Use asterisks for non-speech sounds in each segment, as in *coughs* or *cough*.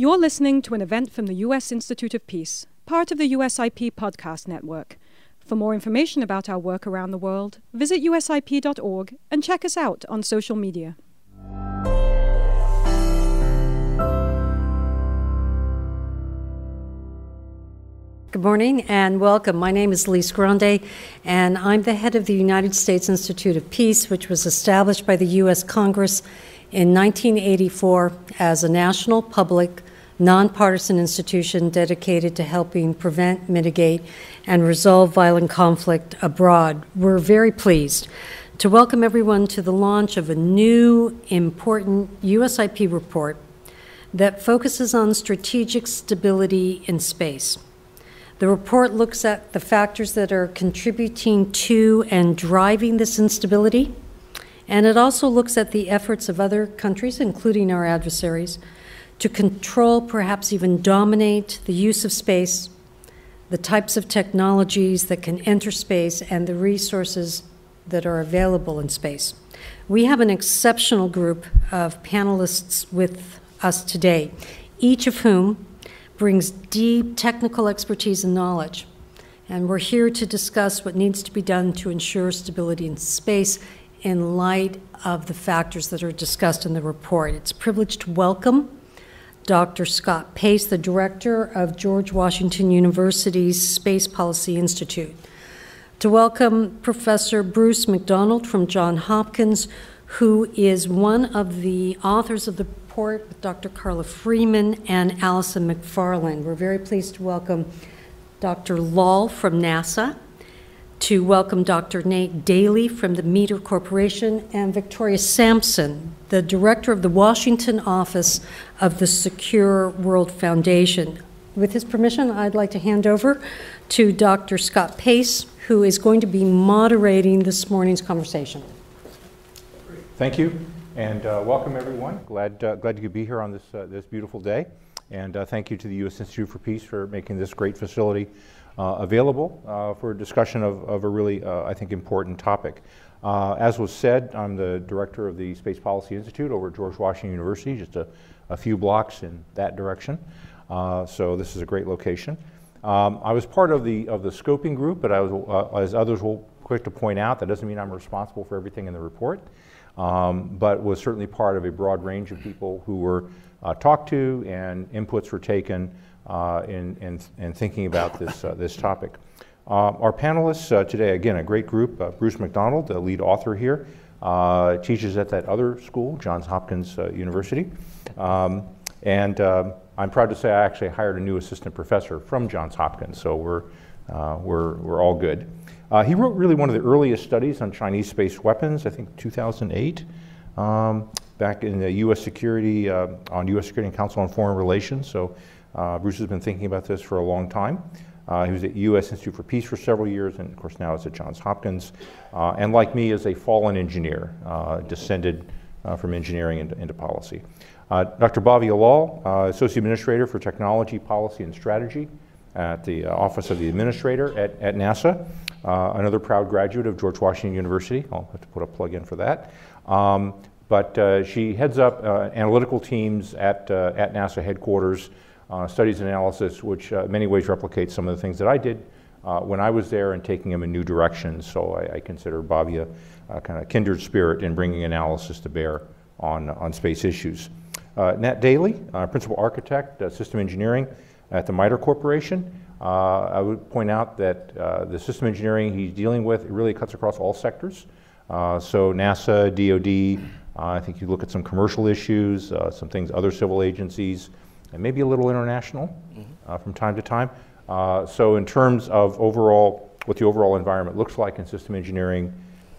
You're listening to an event from the U.S. Institute of Peace, part of the USIP podcast network. For more information about our work around the world, visit usip.org and check us out on social media. Good morning and welcome. My name is Lise Grande, and I'm the head of the United States Institute of Peace, which was established by the U.S. Congress in 1984 as a national, public, nonpartisan institution dedicated to helping prevent, mitigate, and resolve violent conflict abroad. We're very pleased to welcome everyone to the launch of a new, important USIP report that focuses on strategic stability in space. The report looks at the factors that are contributing to and driving this instability, and it also looks at the efforts of other countries, including our adversaries, to control, perhaps even dominate, the use of space, the types of technologies that can enter space, and the resources that are available in space. We have an exceptional group of panelists with us today, each of whom brings deep technical expertise and knowledge. And we're here to discuss what needs to be done to ensure stability in space in light of the factors that are discussed in the report. It's a privilege to welcome Dr. Scott Pace, the director of George Washington University's Space Policy Institute. To welcome Professor Bruce MacDonald from Johns Hopkins, who is one of the authors of the report with Dr. Carla Freeman and Allison McFarland. We're very pleased to welcome Dr. Lal from NASA, to welcome Dr. Nate Daly from the MITRE Corporation, and Victoria Samson, the director of the Washington office of the Secure World Foundation. With his permission, I'd like to hand over to Dr. Scott Pace, who is going to be moderating this morning's conversation. Thank you. And uh, welcome, everyone. Glad, uh, glad you could be here on this, uh, this beautiful day. And uh, thank you to the U.S. Institute for Peace for making this great facility available uh, for discussion of, of a really, I think, important topic. as was said, I'm the director of the Space Policy Institute over at George Washington University, just a, a few blocks in that direction. so this is a great location. Um, I was part of the, of the scoping group, but I was, as others will quick to point out, that doesn't mean I'm responsible for everything in the report um, but was certainly part of a broad range of people who were uh, talked to and inputs were taken uh, in, in, in, thinking about this, uh, this topic. Uh, our panelists uh, today, again, a great group. Uh, Bruce MacDonald, the lead author here, teaches at that other school, Johns Hopkins University. Um, and I'm proud to say I actually hired a new assistant professor from Johns Hopkins, so we're, we're, we're all good. Uh, he wrote really one of the earliest studies on Chinese space weapons, I think 2008, um, back in the U.S. Security, uh, on U.S. Security Council on Foreign Relations. So uh, Bruce has been thinking about this for a long time. Uh, he was at U.S. Institute for Peace for several years, and of course now is at Johns Hopkins. Uh, and like me, is a fallen engineer, uh, descended from engineering into, into policy. Dr. Bhavya Lal, Associate Administrator for Technology, Policy, and Strategy at the Office of the Administrator at, at NASA. Uh, another proud graduate of George Washington University. I'll have to put a plug in for that. Um, but uh, she heads up uh, analytical teams at, uh, at NASA headquarters, uh, studies and analysis, which uh, in many ways replicates some of the things that I did when I was there and taking them in new directions. So I, I consider Bhavya a kind of kindred spirit in bringing analysis to bear on, on space issues. Nat Daly, principal architect, system engineering at the MITRE Corporation. Uh, I would point out that uh, the system engineering he's dealing with really cuts across all sectors. Uh, so NASA, DoD, I think you look at some commercial issues, some things other civil agencies, and maybe a little international mm-hmm. from time to time. so in terms of overall, what the overall environment looks like in system engineering,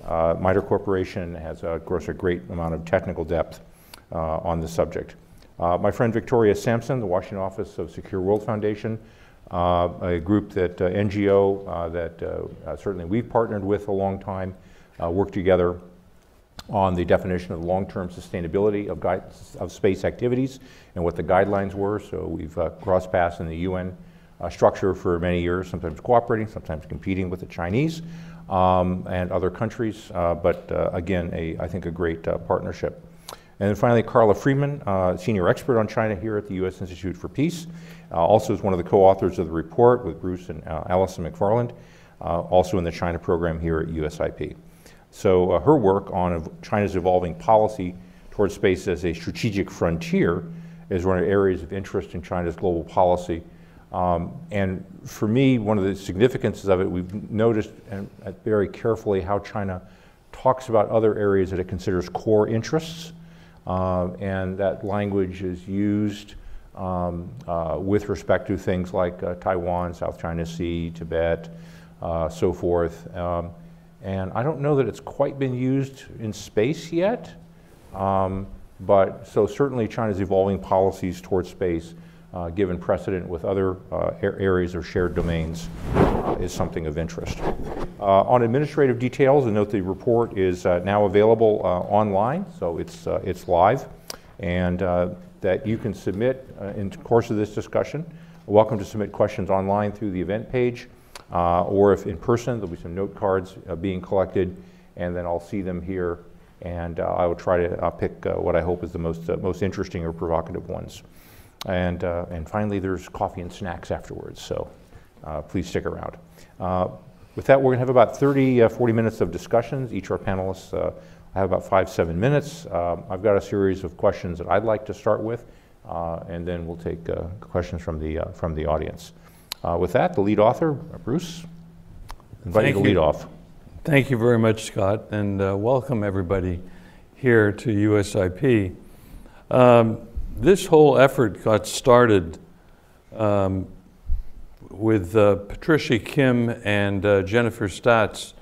uh, MITRE Corporation has, of course, a great amount of technical depth uh, on the subject. Uh, my friend Victoria Samson, the Washington office of Secure World Foundation, uh, a group that uh, NGO uh, that certainly we've partnered with a long time, work together on the definition of long-term sustainability of, of space activities and what the guidelines were. So we've crossed paths in the UN structure for many years, sometimes cooperating, sometimes competing with the Chinese um, and other countries. but again, a, I think a great partnership. And then finally, Carla Freeman, uh, senior expert on China here at the U.S. Institute for Peace, uh, also is one of the co-authors of the report with Bruce and uh, Allison McFarland, uh, also in the China program here at USIP. So uh, her work on China's evolving policy towards space as a strategic frontier is one of the areas of interest in China's global policy. Um, and for me, one of the significances of it, we've noticed and, very carefully how China talks about other areas that it considers core interests uh, and that language is used um, uh, with respect to things like uh, Taiwan, South China Sea, Tibet, uh, so forth. Um, and I don't know that it's quite been used in space yet, um, but so certainly China's evolving policies towards space, uh, given precedent with other uh, areas of shared domains, is something of interest. Uh, on administrative details, I note the report is uh, now available uh, online, so it's, uh, it's live, and that you can submit in the course of this discussion. Welcome to submit questions online through the event page, or if in person, there'll be some note cards being collected, and then I'll see them here, and I will try to pick what I hope is the most, most interesting or provocative ones. And, and finally, there's coffee and snacks afterwards, so please stick around. With that, we're going to have about 30, uh, 40 minutes of discussions. Each of our panelists uh, have about five, seven minutes. Um, I've got a series of questions that I'd like to start with, uh, and then we'll take uh, questions from the, uh, from the audience. Uh, with that, the lead author, Bruce, invite Thank you to lead off. Thank you very much, Scott, and welcome everybody here to USIP. Um, this whole effort got started um, with uh, Patricia Kim and uh, Jennifer Staats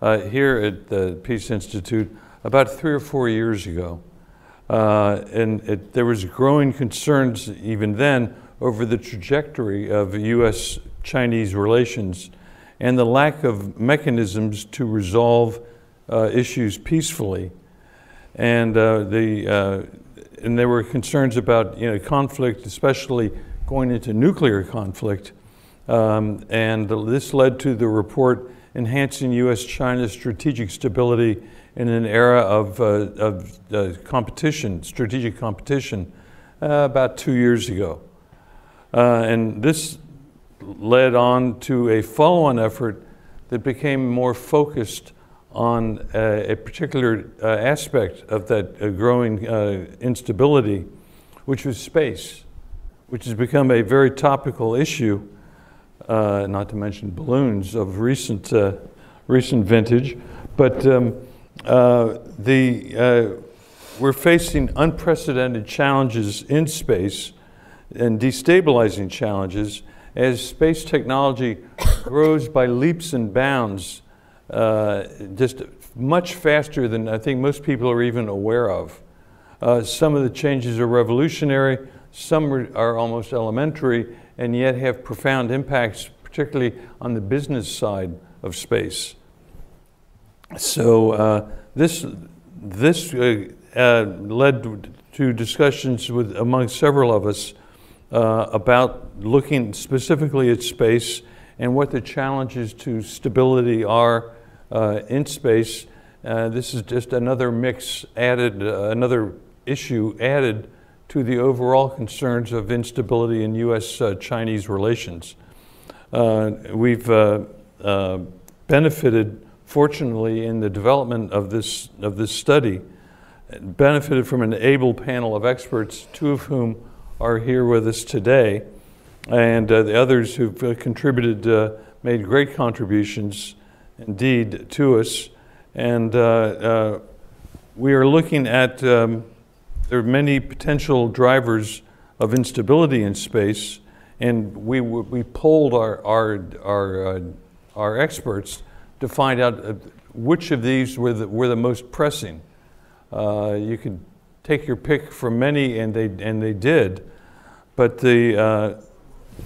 uh, here at the Peace Institute about three or four years ago. Uh, and it, there was growing concerns even then over the trajectory of U.S. Chinese relations and the lack of mechanisms to resolve uh, issues peacefully. And, uh, the, and there were concerns about you know, conflict, especially going into nuclear conflict, um, and this led to the report Enhancing U.S. China Strategic Stability in an Era of, uh, of uh, Competition, Strategic Competition, uh, about two years ago. Uh, and this led on to a follow on effort that became more focused on uh, a particular uh, aspect of that growing instability, which was space, which has become a very topical issue uh, not to mention balloons of recent, uh, recent vintage. But um, uh, the, uh, we're facing unprecedented challenges in space and destabilizing challenges as space technology grows by leaps and bounds, uh, just much faster than I think most people are even aware of. Uh, some of the changes are revolutionary, some are, are almost elementary, and yet have profound impacts, particularly on the business side of space. So uh, this, this uh, uh, led to discussions with, among several of us uh, about looking specifically at space and what the challenges to stability are uh, in space. Uh, this is just another mix added, another issue added to the overall concerns of instability in U.S. Uh, Chinese relations. Uh, we've uh, uh, benefited, fortunately, in the development of this, of this study, benefited from an able panel of experts, two of whom are here with us today, and uh, the others who've uh, contributed made great contributions indeed to us. And we are looking at um, there are many potential drivers of instability in space, and we, we polled our, our, our, uh, our experts to find out uh, which of these were the, were the most pressing. Uh, you could take your pick from many, and they, and they did, but the uh,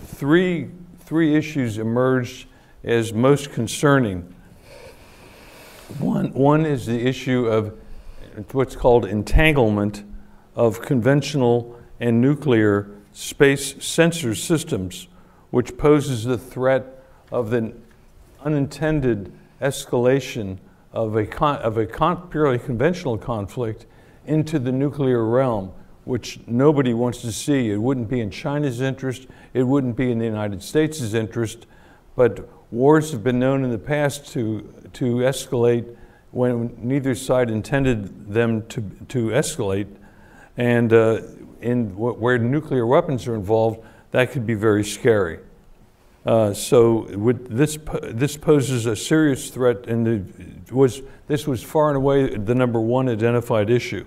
three, three issues emerged as most concerning. One, one is the issue of what's called entanglement of conventional and nuclear space sensor systems, which poses the threat of the unintended escalation of a, con- of a con- purely conventional conflict into the nuclear realm, which nobody wants to see. It wouldn't be in China's interest, it wouldn't be in the United States' interest, but wars have been known in the past to, to escalate when neither side intended them to, to escalate. And uh, in where nuclear weapons are involved, that could be very scary. Uh, so this this poses a serious threat, and was this was far and away the number one identified issue.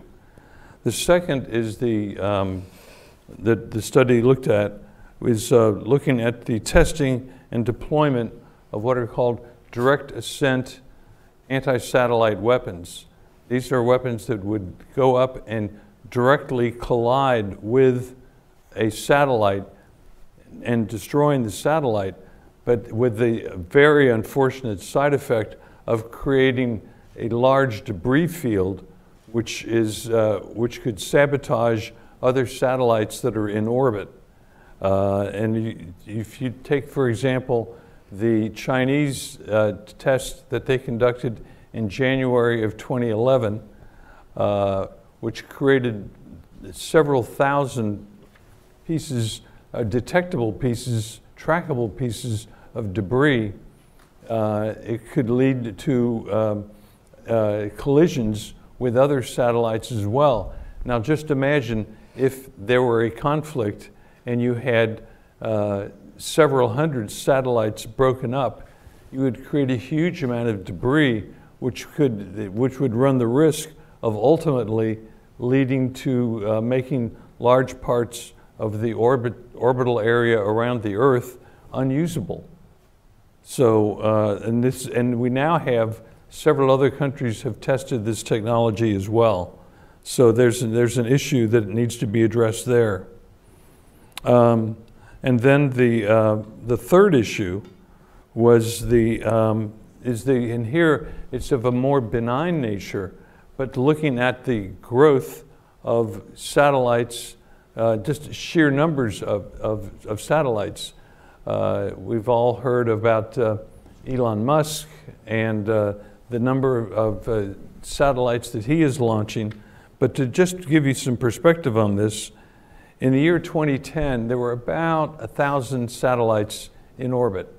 The second is the um, that the study looked at was uh, looking at the testing and deployment of what are called direct ascent anti-satellite weapons. These are weapons that would go up and directly collide with a satellite and destroying the satellite, but with the very unfortunate side effect of creating a large debris field, which, is, uh, which could sabotage other satellites that are in orbit. Uh, and you, if you take, for example, the Chinese uh, test that they conducted in January of 2011, uh, which created several thousand pieces uh, detectable pieces, trackable pieces of debris, uh, it could lead to um, collisions with other satellites as well. Now, just imagine if there were a conflict and you had uh, several hundred satellites broken up, you would create a huge amount of debris, which could, which would run the risk of ultimately leading to uh, making large parts of the orbit, orbital area around the Earth unusable. So, uh, and, this, and we now have several other countries have tested this technology as well. So there's, there's an issue that needs to be addressed there. Um, and then the, uh, the third issue was the, um, is the, and here it's of a more benign nature, but looking at the growth of satellites uh, just sheer numbers of, of, of satellites. Uh, we've all heard about uh, Elon Musk and uh, the number of uh, satellites that he is launching. But to just give you some perspective on this, in the year 2010, there were about 1,000 satellites in orbit.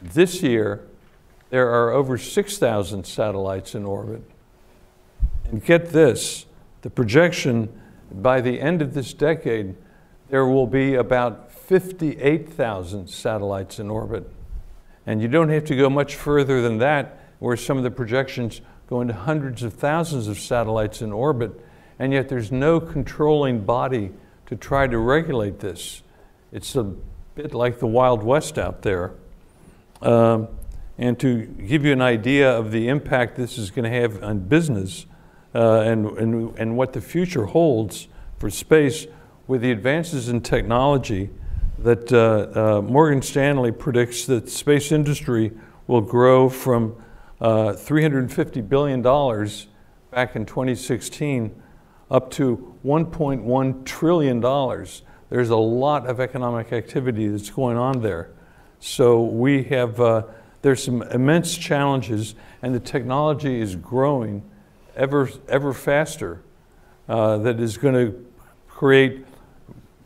This year, there are over 6,000 satellites in orbit. And get this the projection by the end of this decade, there will be about 58,000 satellites in orbit. And you don't have to go much further than that, where some of the projections go into hundreds of thousands of satellites in orbit, and yet there's no controlling body to try to regulate this. It's a bit like the Wild West out there. Um, and to give you an idea of the impact this is going to have on business, uh, and, and, and what the future holds for space with the advances in technology that uh, uh, Morgan Stanley predicts that space industry will grow from uh, $350 billion back in 2016 up to $1.1 trillion. There's a lot of economic activity that's going on there. So we have, uh, there's some immense challenges and the technology is growing ever, ever faster uh, that is going to create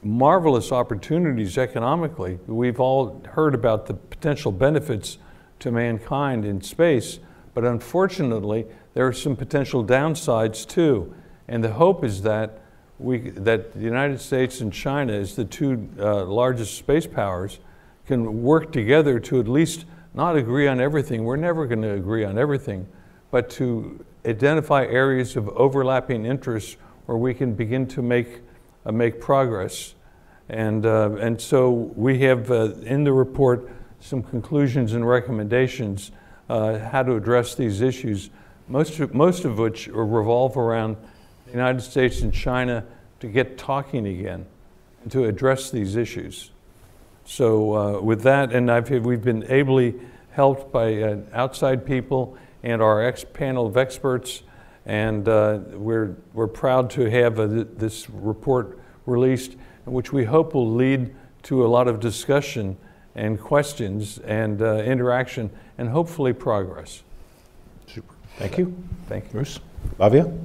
marvelous opportunities economically. We've all heard about the potential benefits to mankind in space, but unfortunately, there are some potential downsides too. And the hope is that we, that the United States and China, as the two uh, largest space powers, can work together to at least not agree on everything. We're never going to agree on everything, but to identify areas of overlapping interests where we can begin to make, make progress. And, uh, and so we have uh, in the report some conclusions and recommendations uh, how to address these issues, most of, most of which revolve around the United States and China to get talking again and to address these issues. So uh, with that, and I've, we've been ably helped by uh, outside people and our ex panel of experts. And uh, we're, we're proud to have a, uh, this report released, which we hope will lead to a lot of discussion and questions and uh, interaction and hopefully progress. Super. Thank you. Thank you. Bruce? Bhavya?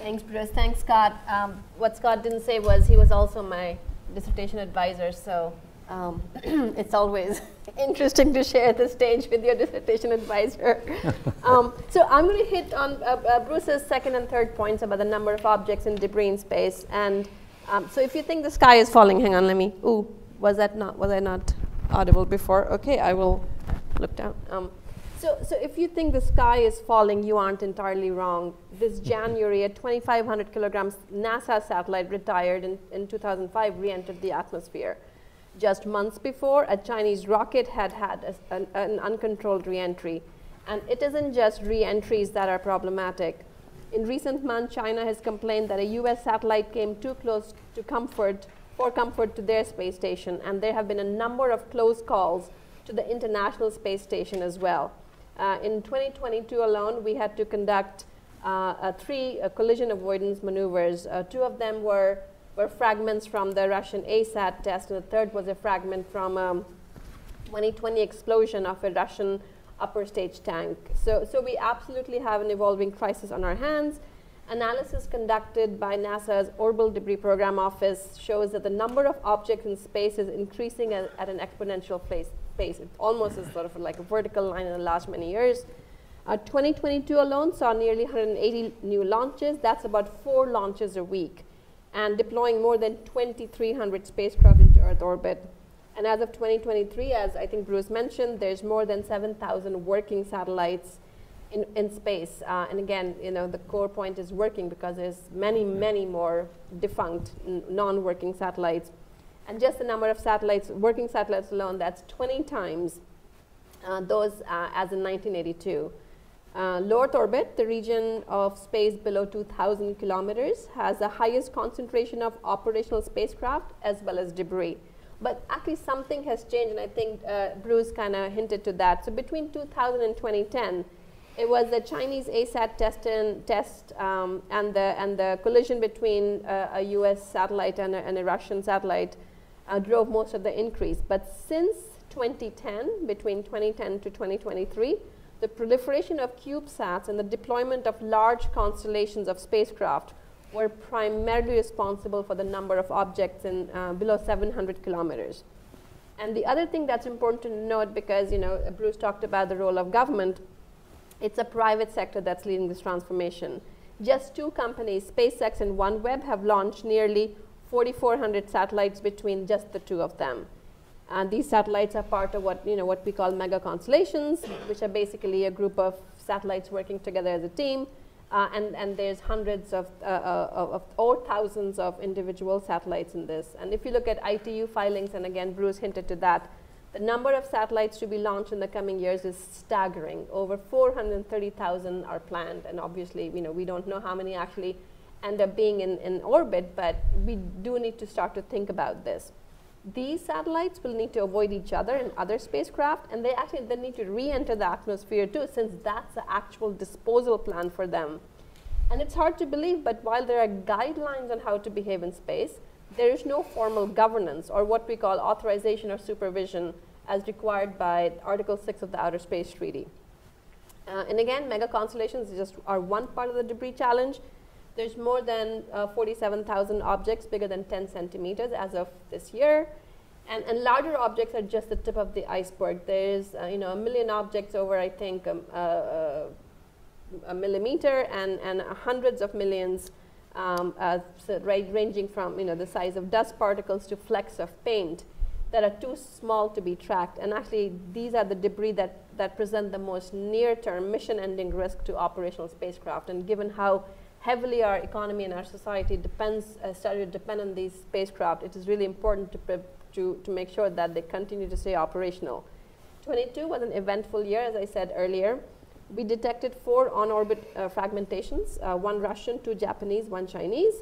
Thanks, Bruce. Thanks, Scott. Um, what Scott didn't say was he was also my dissertation advisor, so um, *clears throat* it's always *laughs* interesting to share the stage with your dissertation advisor. *laughs* um, so I'm going to hit on uh, uh, Bruce's second and third points about the number of objects in debris in space. And um, so if you think the sky is falling, hang on, let me. Ooh, was that not? Was I not audible before? Okay, I will look down. Um, so, so if you think the sky is falling, you aren't entirely wrong. This *laughs* January, a 2,500 kilograms NASA satellite retired in, in 2005 re-entered the atmosphere. Just months before, a Chinese rocket had had a, an, an uncontrolled reentry. And it isn't just reentries that are problematic. In recent months, China has complained that a US satellite came too close to comfort, for comfort to their space station, and there have been a number of close calls to the International Space Station as well. Uh, in 2022 alone, we had to conduct uh, three uh, collision avoidance maneuvers. Uh, two of them were were fragments from the Russian ASAT test, and the third was a fragment from a um, 2020 explosion of a Russian upper stage tank. So, so we absolutely have an evolving crisis on our hands. Analysis conducted by NASA's Orbital Debris Program Office shows that the number of objects in space is increasing at, at an exponential pace, pace. It almost is sort of like a vertical line in the last many years. Uh, 2022 alone saw nearly 180 new launches. That's about four launches a week and deploying more than 2,300 spacecraft into Earth orbit. And as of 2023, as I think Bruce mentioned, there's more than 7,000 working satellites in, in space. Uh, and again, you know, the core point is working because there's many, many more defunct non-working satellites. And just the number of satellites, working satellites alone, that's 20 times uh, those uh, as in 1982. Uh, low Earth orbit, the region of space below 2,000 kilometers, has the highest concentration of operational spacecraft as well as debris. But actually, something has changed, and I think uh, Bruce kind of hinted to that. So, between 2000 and 2010, it was the Chinese ASAT test, in, test um, and, the, and the collision between uh, a US satellite and a, and a Russian satellite uh, drove most of the increase. But since 2010, between 2010 to 2023, the proliferation of CubeSats and the deployment of large constellations of spacecraft were primarily responsible for the number of objects in uh, below 700 kilometers. And the other thing that's important to note, because you know Bruce talked about the role of government, it's a private sector that's leading this transformation. Just two companies, SpaceX and OneWeb, have launched nearly 4,400 satellites between just the two of them. And these satellites are part of what, you know, what we call mega constellations, which are basically a group of satellites working together as a team. Uh, and, and there's hundreds of, uh, uh, of, or thousands of individual satellites in this. And if you look at ITU filings, and again, Bruce hinted to that, the number of satellites to be launched in the coming years is staggering. Over 430,000 are planned, and obviously, you know, we don't know how many actually end up being in, in orbit, but we do need to start to think about this these satellites will need to avoid each other and other spacecraft, and they actually then need to re-enter the atmosphere too, since that's the actual disposal plan for them. And it's hard to believe, but while there are guidelines on how to behave in space, there is no formal governance or what we call authorization or supervision as required by Article 6 of the Outer Space Treaty. Uh, and again, mega constellations just are one part of the debris challenge. There's more than uh, 47,000 objects bigger than 10 centimeters as of this year. And, and larger objects are just the tip of the iceberg. There's uh, you know, a million objects over, I think, um, uh, uh a millimeter and, and hundreds of millions um, uh, so ranging from you know, the size of dust particles to flecks of paint that are too small to be tracked. And actually, these are the debris that, that present the most near-term mission-ending risk to operational spacecraft. And given how heavily our economy and our society depends, uh, started to depend on these spacecraft, it is really important to, to, to make sure that they continue to stay operational. 22 was an eventful year, as I said earlier. We detected four on-orbit uh, fragmentations, uh, one Russian, two Japanese, one Chinese.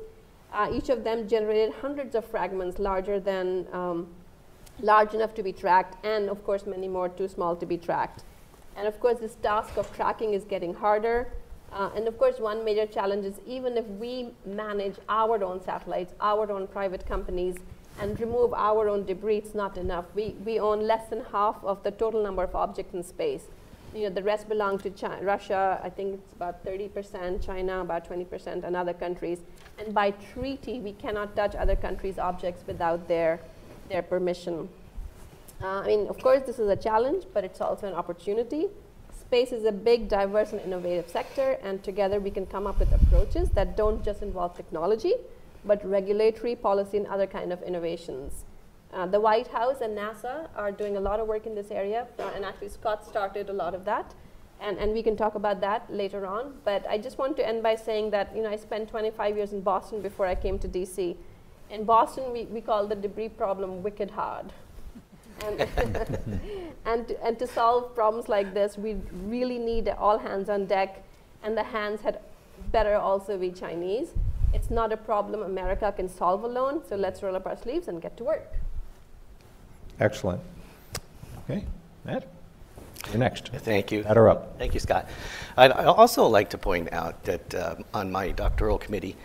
Uh, each of them generated hundreds of fragments larger than, um, large enough to be tracked, and of course many more too small to be tracked. And of course this task of tracking is getting harder. Uh, and of course, one major challenge is even if we manage our own satellites, our own private companies, and remove our own debris, it's not enough. We, we own less than half of the total number of objects in space. you know, the rest belong to China, Russia. I think it's about 30%, China about 20%, and other countries. And by treaty, we cannot touch other countries' objects without their their permission. Uh, I mean, of course, this is a challenge, but it's also an opportunity. Space is a big, diverse, and innovative sector, and together we can come up with approaches that don't just involve technology, but regulatory, policy, and other kind of innovations. Uh, the White House and NASA are doing a lot of work in this area, uh, and actually Scott started a lot of that, and, and we can talk about that later on. But I just want to end by saying that you know I spent 25 years in Boston before I came to DC. In Boston, we, we call the debris problem wicked hard. And, *laughs* and, to, and to solve problems like this, we really need all hands on deck, and the hands had better also be Chinese. It's not a problem America can solve alone, so let's roll up our sleeves and get to work. Excellent. Okay, Matt, you're next. Thank you. Matt, are up. Thank you, Scott. I'd also like to point out that um, on my doctoral committee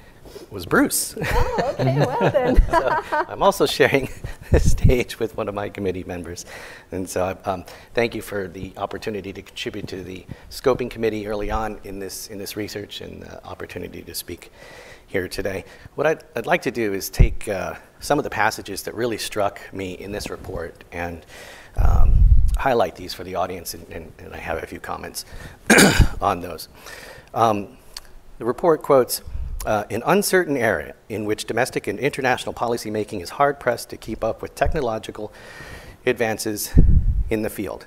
was Bruce. Oh, okay, well *laughs* then. so I'm also sharing *laughs* the stage with one of my committee members. And so um, thank you for the opportunity to contribute to the scoping committee early on in this, in this research and the opportunity to speak here today. What I'd, I'd like to do is take uh, some of the passages that really struck me in this report and um, highlight these for the audience, and, and, and I have a few comments *clears throat* on those. Um, the report quotes uh, an uncertain era in which domestic and international policymaking is hard pressed to keep up with technological advances in the field.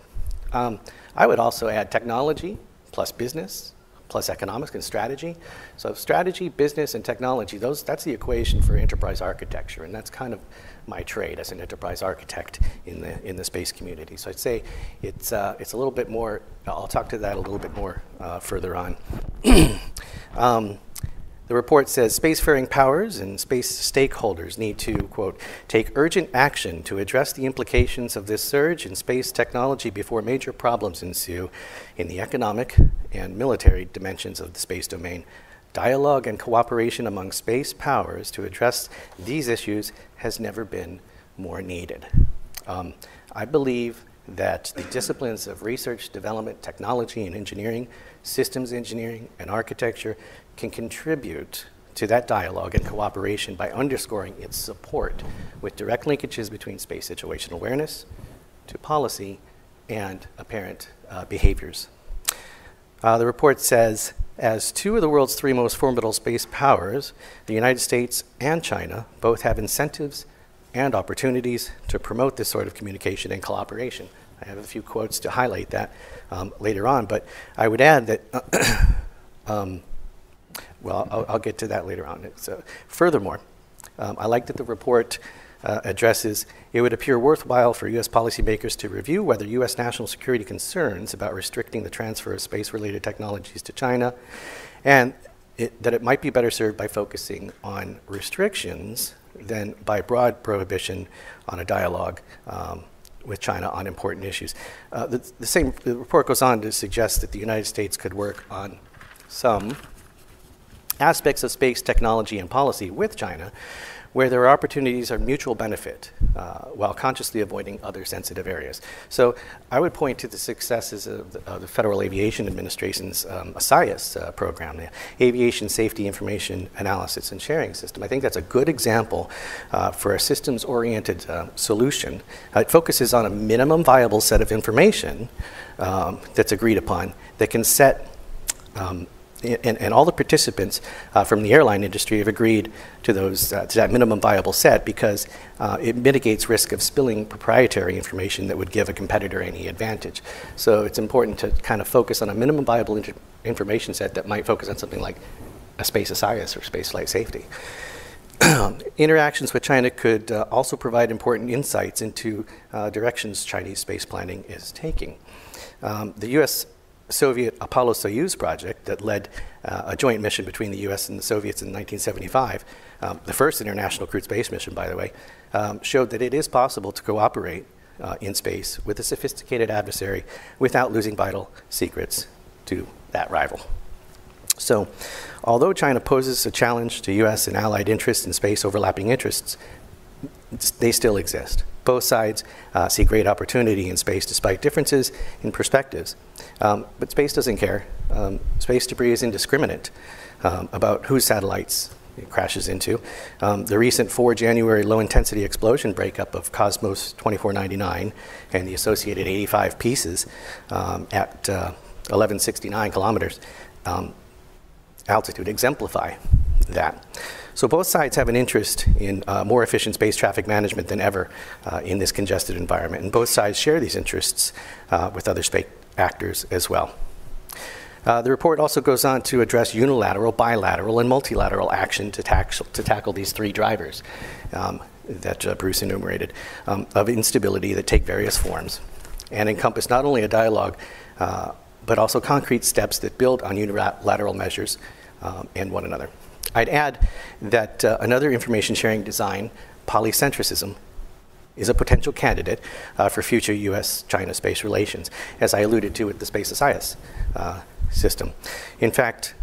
Um, I would also add technology plus business plus economics and strategy. So strategy, business, and technology, those, that's the equation for enterprise architecture, and that's kind of my trade as an enterprise architect in the, in the space community. So I'd say it's, uh, it's a little bit more, I'll talk to that a little bit more uh, further on. *clears throat* um, the report says spacefaring powers and space stakeholders need to, quote, take urgent action to address the implications of this surge in space technology before major problems ensue in the economic and military dimensions of the space domain. Dialogue and cooperation among space powers to address these issues has never been more needed. Um, I believe that the disciplines of research, development, technology, and engineering, systems engineering, and architecture can contribute to that dialogue and cooperation by underscoring its support with direct linkages between space situational awareness to policy and apparent uh, behaviors. Uh, the report says as two of the world's three most formidable space powers, the United States and China both have incentives and opportunities to promote this sort of communication and collaboration. I have a few quotes to highlight that um, later on, but I would add that *clears throat* um, well, I'll, I'll, get to that later on. So, furthermore, um, I like that the report uh, addresses it would appear worthwhile for U.S. policymakers to review whether U.S. national security concerns about restricting the transfer of space related technologies to China and it, that it might be better served by focusing on restrictions than by broad prohibition on a dialogue um, with China on important issues. Uh, the, the, same the report goes on to suggest that the United States could work on some aspects of space technology and policy with China where there are opportunities of mutual benefit uh, while consciously avoiding other sensitive areas. So I would point to the successes of the, of the Federal Aviation Administration's um, ASIAS uh, program, the Aviation Safety Information Analysis and Sharing System. I think that's a good example uh, for a systems oriented uh, solution. it focuses on a minimum viable set of information um, that's agreed upon that can set um, and, and all the participants uh, from the airline industry have agreed to those uh, to that minimum viable set because uh, it mitigates risk of spilling proprietary information that would give a competitor any advantage. So it's important to kind of focus on a minimum viable inter- information set that might focus on something like a space ASIAS or space flight safety. *clears throat* Interactions with China could uh, also provide important insights into uh, directions Chinese space planning is taking. Um, the U.S. Soviet Apollo Soyuz project that led uh, a joint mission between the US and the Soviets in 1975, um, the first international crewed space mission, by the way, um, showed that it is possible to cooperate uh, in space with a sophisticated adversary without losing vital secrets to that rival. So, although China poses a challenge to US and allied interests in space overlapping interests, they still exist. Both sides uh, see great opportunity in space despite differences in perspectives. Um, but space doesn't care. Um, space debris is indiscriminate um, about whose satellites it crashes into. Um, the recent 4 January low intensity explosion breakup of Cosmos 2499 and the associated 85 pieces um, at uh, 1169 kilometers um, altitude exemplify that. So both sides have an interest in uh, more efficient space traffic management than ever uh, in this congested environment, and both sides share these interests uh, with other space actors as well. Uh, the report also goes on to address unilateral, bilateral, and multilateral action to, tax- to tackle these three drivers um, that uh, Bruce enumerated um, of instability that take various forms and encompass not only a dialogue uh, but also concrete steps that build on unilateral measures um, and one another. I'd add that uh, another information sharing design, polycentricism, is a potential candidate uh, for future US China space relations, as I alluded to with the Space ASIAS uh, system. In fact,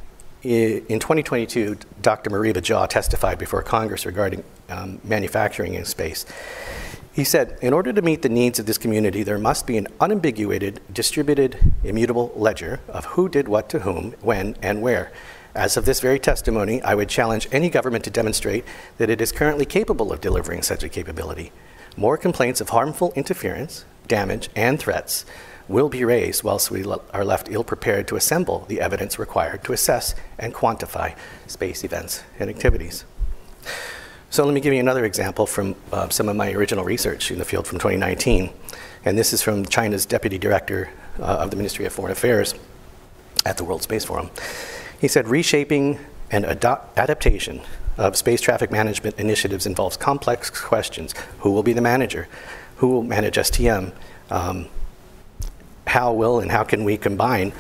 in 2022, Dr. Moriba Jah testified before Congress regarding um, manufacturing in space. He said, in order to meet the needs of this community, there must be an unambiguated, distributed, immutable ledger of who did what to whom, when, and where. As of this very testimony, I would challenge any government to demonstrate that it is currently capable of delivering such a capability. More complaints of harmful interference, damage, and threats will be raised whilst we are left ill prepared to assemble the evidence required to assess and quantify space events and activities. So let me give you another example from uh, some of my original research in the field from 2019. And this is from China's Deputy Director uh, of the Ministry of Foreign Affairs at the World Space Forum. He said reshaping and adaptation of space traffic management initiatives involves complex questions. Who will be the manager? Who will manage STM? Um, how will and how can we combine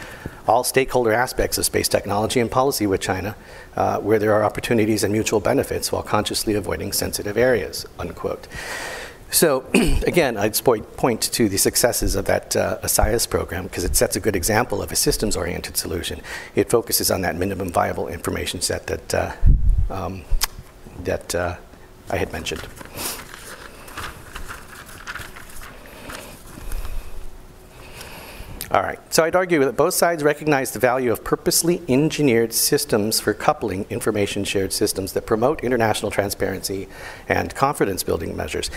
all stakeholder aspects of space technology and policy with China, uh, where there are opportunities and mutual benefits while consciously avoiding sensitive areas, unquote. So *clears throat* again, I'd point to the successes of that uh, ASIAS program because it sets a good example of a systems-oriented solution. It focuses on that minimum viable information set that, uh, um, that uh, I had mentioned. All right, so I'd argue that both sides recognize the value of purposely engineered systems for coupling information shared systems that promote international transparency and confidence building measures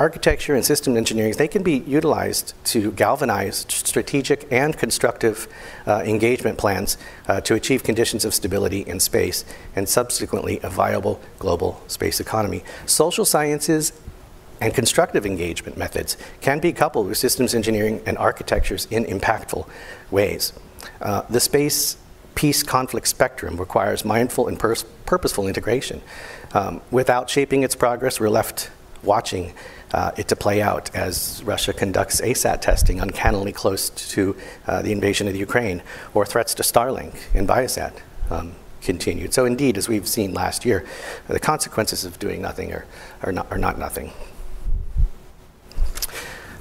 architecture and system engineering, they can be utilized to galvanize strategic and constructive uh, engagement plans uh, to achieve conditions of stability in space and subsequently a viable global space economy. Social sciences and constructive engagement methods can be coupled with systems engineering and architectures in impactful ways. Uh, the space peace conflict spectrum requires mindful and pers- purposeful integration. Um, without shaping its progress, we're left watching uh, it to play out as Russia conducts ASAT testing uncannily close to uh, the invasion of the Ukraine, or threats to Starlink and Viasat um, continued. So, indeed, as we've seen last year, the consequences of doing nothing are, are, not, are not nothing.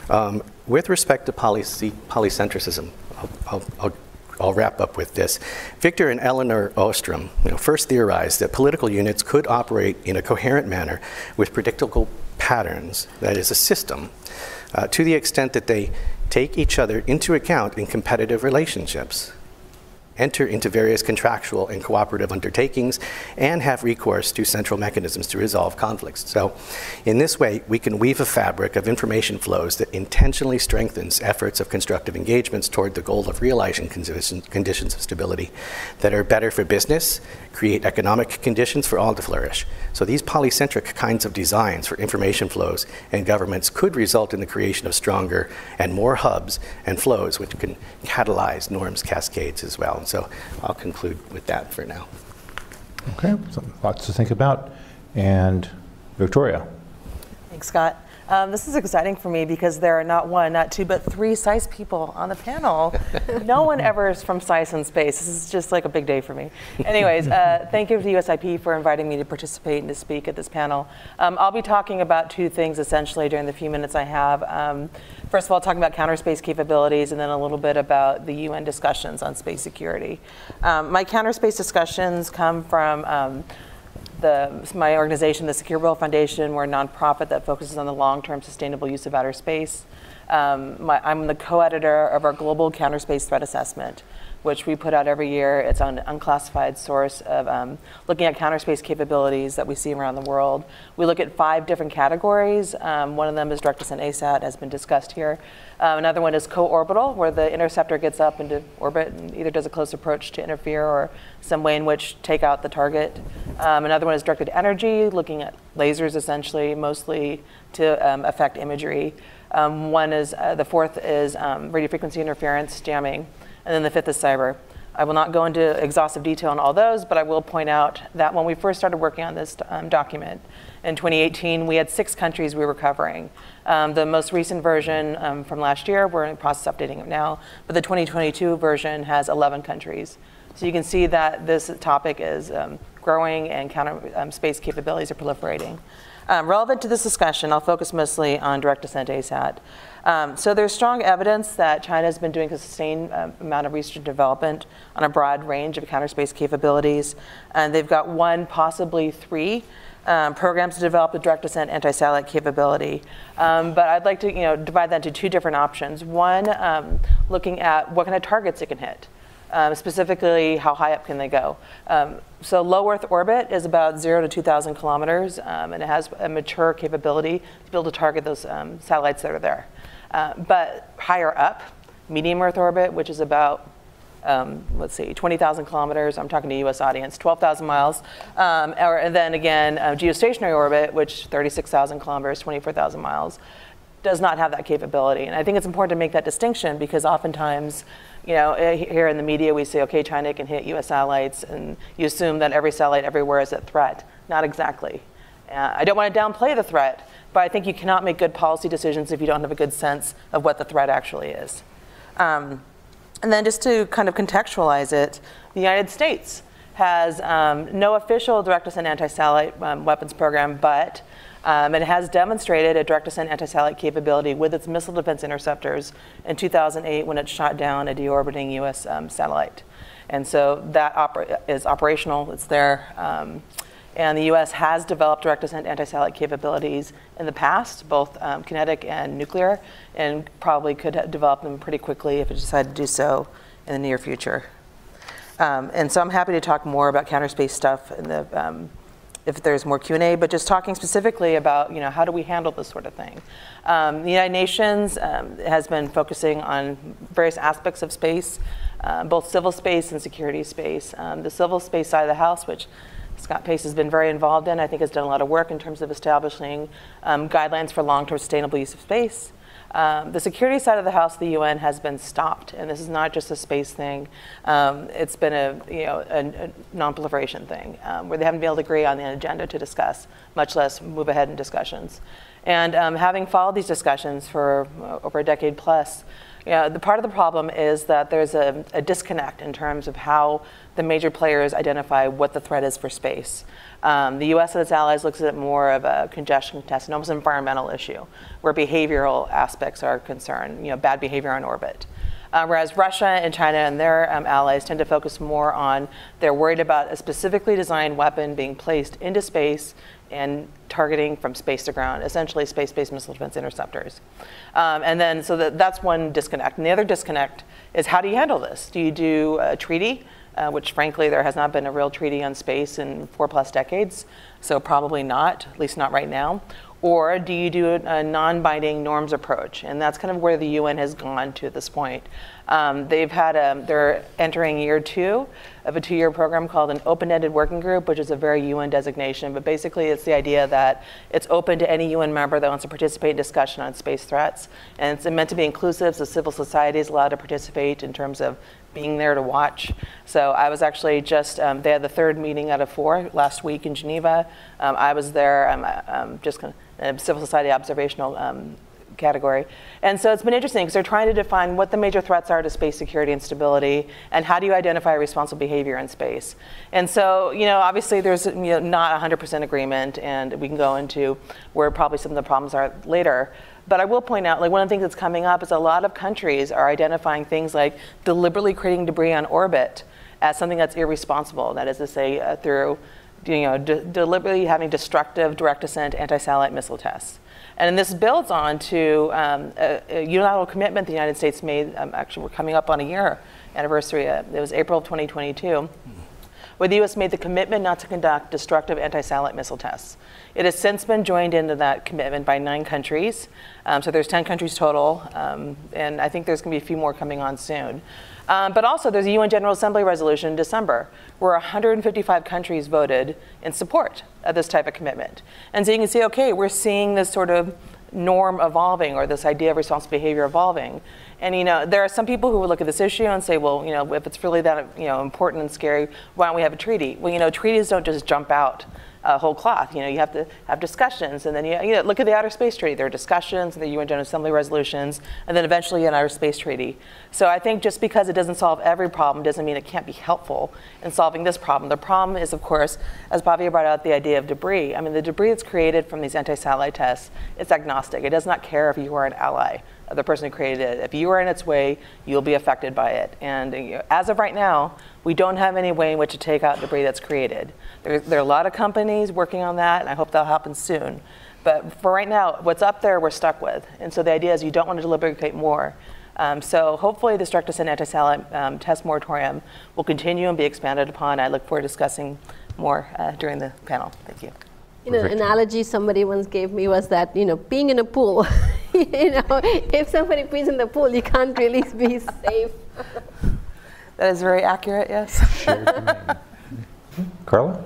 Um, with respect to policy, polycentricism, I'll, I'll, I'll I'll wrap up with this. Victor and Elinor Ostrom you know, first theorized that political units could operate in a coherent manner with predictable patterns, that is, a system, uh, to the extent that they take each other into account in competitive relationships enter into various contractual and cooperative undertakings, and have recourse to central mechanisms to resolve conflicts. So, in this way, we can weave a fabric of information flows that intentionally strengthens efforts of constructive engagements toward the goal of realizing conditions of stability that are better for business, create economic conditions for all to flourish. So, these polycentric kinds of designs for information flows and governments could result in the creation of stronger and more hubs and flows, which can catalyze norms cascades as well. So I'll conclude with that for now. Okay, so lots to think about. And Victoria. Thanks, Scott. Um, this is exciting for me because there are not one, not two, but three SAIS people on the panel. no *laughs* one ever is from SAIS in space. This is just like a big day for me. Anyways, uh, thank you to USIP for inviting me to participate and to speak at this panel. Um, I'll be talking about two things essentially during the few minutes I have. Um, first of all, talking about counter space capabilities, and then a little bit about the UN discussions on space security. Um, my counter space discussions come from um, the, my organization, the Secure World Foundation, we're a nonprofit that focuses on the long-term sustainable use of outer space. Um, my, I'm the co-editor of our Global Counter Space Threat Assessment, which we put out every year. It's an unclassified source of um, looking at counter space capabilities that we see around the world. We look at five different categories. Um, one of them is direct ascent ASAT, has been discussed here. Um, another one is co-orbital, where the interceptor gets up into orbit and either does a close approach to interfere or some way in which take out the target. Um, another one is directed energy, looking at lasers essentially, mostly to um, affect imagery. Um, one is uh, the fourth is um, radio frequency interference jamming, and then the fifth is cyber. I will not go into exhaustive detail on all those, but I will point out that when we first started working on this um, document in 2018, we had six countries we were covering. Um, the most recent version um, from last year, we're in the process of updating it now, but the 2022 version has 11 countries. So you can see that this topic is um, growing and counter um, space capabilities are proliferating. Um, relevant to this discussion, I'll focus mostly on direct ascent ASAT. Um, so there's strong evidence that China has been doing a sustained amount of research and development on a broad range of counter space capabilities. And they've got one, possibly three, um, programs to develop a direct ascent anti-satellite capability. Um, but I'd like to you know, divide that into two different options. One, um, looking at what kind of targets it can hit. Um, specifically, how high up can they go? Um, so low Earth orbit is about zero to 2,000 kilometers, um, and it has a mature capability to be able to target those satellites that are there. Uh, but higher up, medium Earth orbit, which is about um, let's see, 20,000 kilometers. I'm talking to U.S. audience, 12,000 miles. Um, or, and then again, uh, geostationary orbit, which 36,000 kilometers, 24,000 miles, does not have that capability. And I think it's important to make that distinction because oftentimes you know, eh, here in the media we say, okay, China can hit U.S. satellites, and you assume that every satellite everywhere is a threat. Not exactly. Uh, I don't want to downplay the threat, but I think you cannot make good policy decisions if you don't have a good sense of what the threat actually is. Um, and then just to kind of contextualize it, the United States has um, no official direct ascent anti-satellite um, weapons program, but um, it has demonstrated a direct ascent anti-satellite capability with its missile defense interceptors in 2008 when it shot down a deorbiting U.S. Um, satellite. And so that oper- is operational, it's there. And the U.S. has developed direct ascent anti-satellite capabilities in the past, both um, kinetic and nuclear, and probably could develop them pretty quickly if it decided to do so in the near future. Um, and so I'm happy to talk more about counter space stuff in the um, if there's more Q&A, but just talking specifically about, you know, how do we handle this sort of thing? Um, the United Nations um, has been focusing on various aspects of space, uh, both civil space and security space. Um, the civil space side of the house, which Scott Pace has been very involved in, I think has done a lot of work in terms of establishing um, guidelines for long-term sustainable use of space. Um, the security side of the House the UN has been stopped, and this is not just a space thing. Um, it's been a you know a, a non-proliferation thing um, where they haven't been able to agree on the agenda to discuss, much less move ahead in discussions. And um, having followed these discussions for uh, over a decade plus, you know, the part of the problem is that there's a, a disconnect in terms of how the major players identify what the threat is for space. Um, the U.S. and its allies looks at it more of a congestion test, an almost an environmental issue, where behavioral aspects are concerned, you know, bad behavior on orbit. Uh, whereas Russia and China and their um, allies tend to focus more on they're worried about a specifically designed weapon being placed into space and targeting from space to ground, essentially space-based missile defense interceptors. Um, and then, so that, that's one disconnect. And the other disconnect is how do you handle this? Do you do a treaty? Uh, which frankly there has not been a real treaty on space in four plus decades, so probably not, at least not right now. Or do you do a, non binding norms approach? And that's kind of where the UN has gone to at this point. Um, they've had a, they're entering year two of a two year program called an open ended working group, which is a very UN designation. But basically, it's the idea that it's open to any UN member that wants to participate in discussion on space threats. And it's meant to be inclusive, so civil society is allowed to participate in terms of being there to watch. So I was actually just, um, they had the third meeting out of four last week in Geneva. Um, I was there, I'm um, just kind of, civil society observational um, category. And so it's been interesting because they're trying to define what the major threats are to space security and stability and how do you identify responsible behavior in space. And so, you know, obviously there's you know, not 100% agreement and we can go into where probably some of the problems are later. But I will point out, like one of the things that's coming up is a lot of countries are identifying things like deliberately creating debris on orbit as something that's irresponsible. That is to say, uh, through you know, de- deliberately having destructive direct ascent anti-satellite missile tests. And this builds on to um, a, a, unilateral commitment the United States made. Um, actually, we're coming up on a year anniversary. Uh, it was April of 2022, where the U.S. made the commitment not to conduct destructive anti-satellite missile tests. It has since been joined into that commitment by nine countries. Um, so there's 10 countries total, um, and I think there's going to be a few more coming on soon. Um, but also, there's a UN General Assembly resolution in December where 155 countries voted in support of this type of commitment. And so you can see, okay, we're seeing this sort of norm evolving or this idea of responsible behavior evolving. And you know, there are some people who would look at this issue and say, well, you know, if it's really that you know important and scary, why don't we have a treaty? Well, you know, treaties don't just jump out uh, whole cloth. You know, you have to have discussions, and then you, you know, look at the Outer Space Treaty. There are discussions, and the UN General Assembly resolutions, and then eventually an Outer Space Treaty. So I think just because it doesn't solve every problem doesn't mean it can't be helpful in solving this problem. The problem is, of course, as Bhavya brought out, the idea of debris. I mean, the debris that's created from these anti-satellite tests, it's agnostic. It does not care if you are an ally the person who created it. If you are in its way, you'll be affected by it. And as of right now, we don't have any way in which to take out debris that's created. There, there, are a lot of companies working on that, and I hope that'll happen soon. But for right now, what's up there, we're stuck with. And so the idea is you don't want to deliberate more. Um, so hopefully, the direct ascent anti-satellite um, test moratorium will continue and be expanded upon. I look forward to discussing more uh, during the panel. Thank you. You know, an analogy somebody once gave me was that you know, being in a pool. *laughs* you know, if somebody pees in the pool, you can't really be safe. that is very accurate. Yes. *laughs* Carla?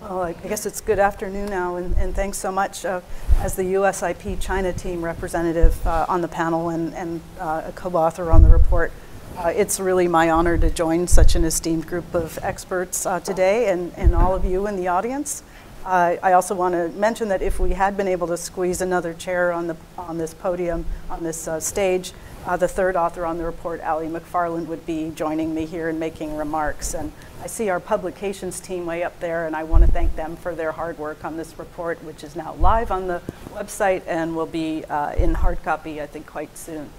Well, I guess it's good afternoon now, and, and thanks so much uh, as the USIP China team representative uh, on the panel and, and uh, a co author on the report. Uh, it's really my honor to join such an esteemed group of experts uh, today and, and all of you in the audience. Uh, I also want to mention that if we had been able to squeeze another chair on, the, on this podium, on this stage, the third author on the report, Ali McFarland, would be joining me here and making remarks. And I see our publications team way up there, and I want to thank them for their hard work on this report, which is now live on the website and will be uh, in hard copy, I think, quite soon.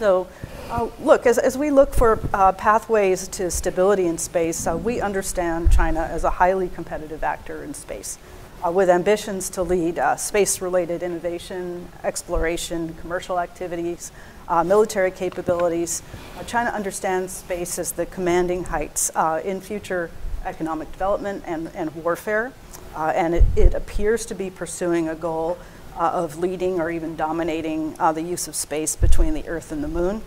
So, uh, look, as, as we look for uh, pathways to stability in space, uh, we understand China as a highly competitive actor in space. Uh, with ambitions to lead uh, space related innovation, exploration, commercial activities, uh, military capabilities. China understands space as the commanding heights in future economic development and, and warfare. And it, it, appears to be pursuing a goal uh, of leading or even dominating uh, the use of space between the Earth and the Moon.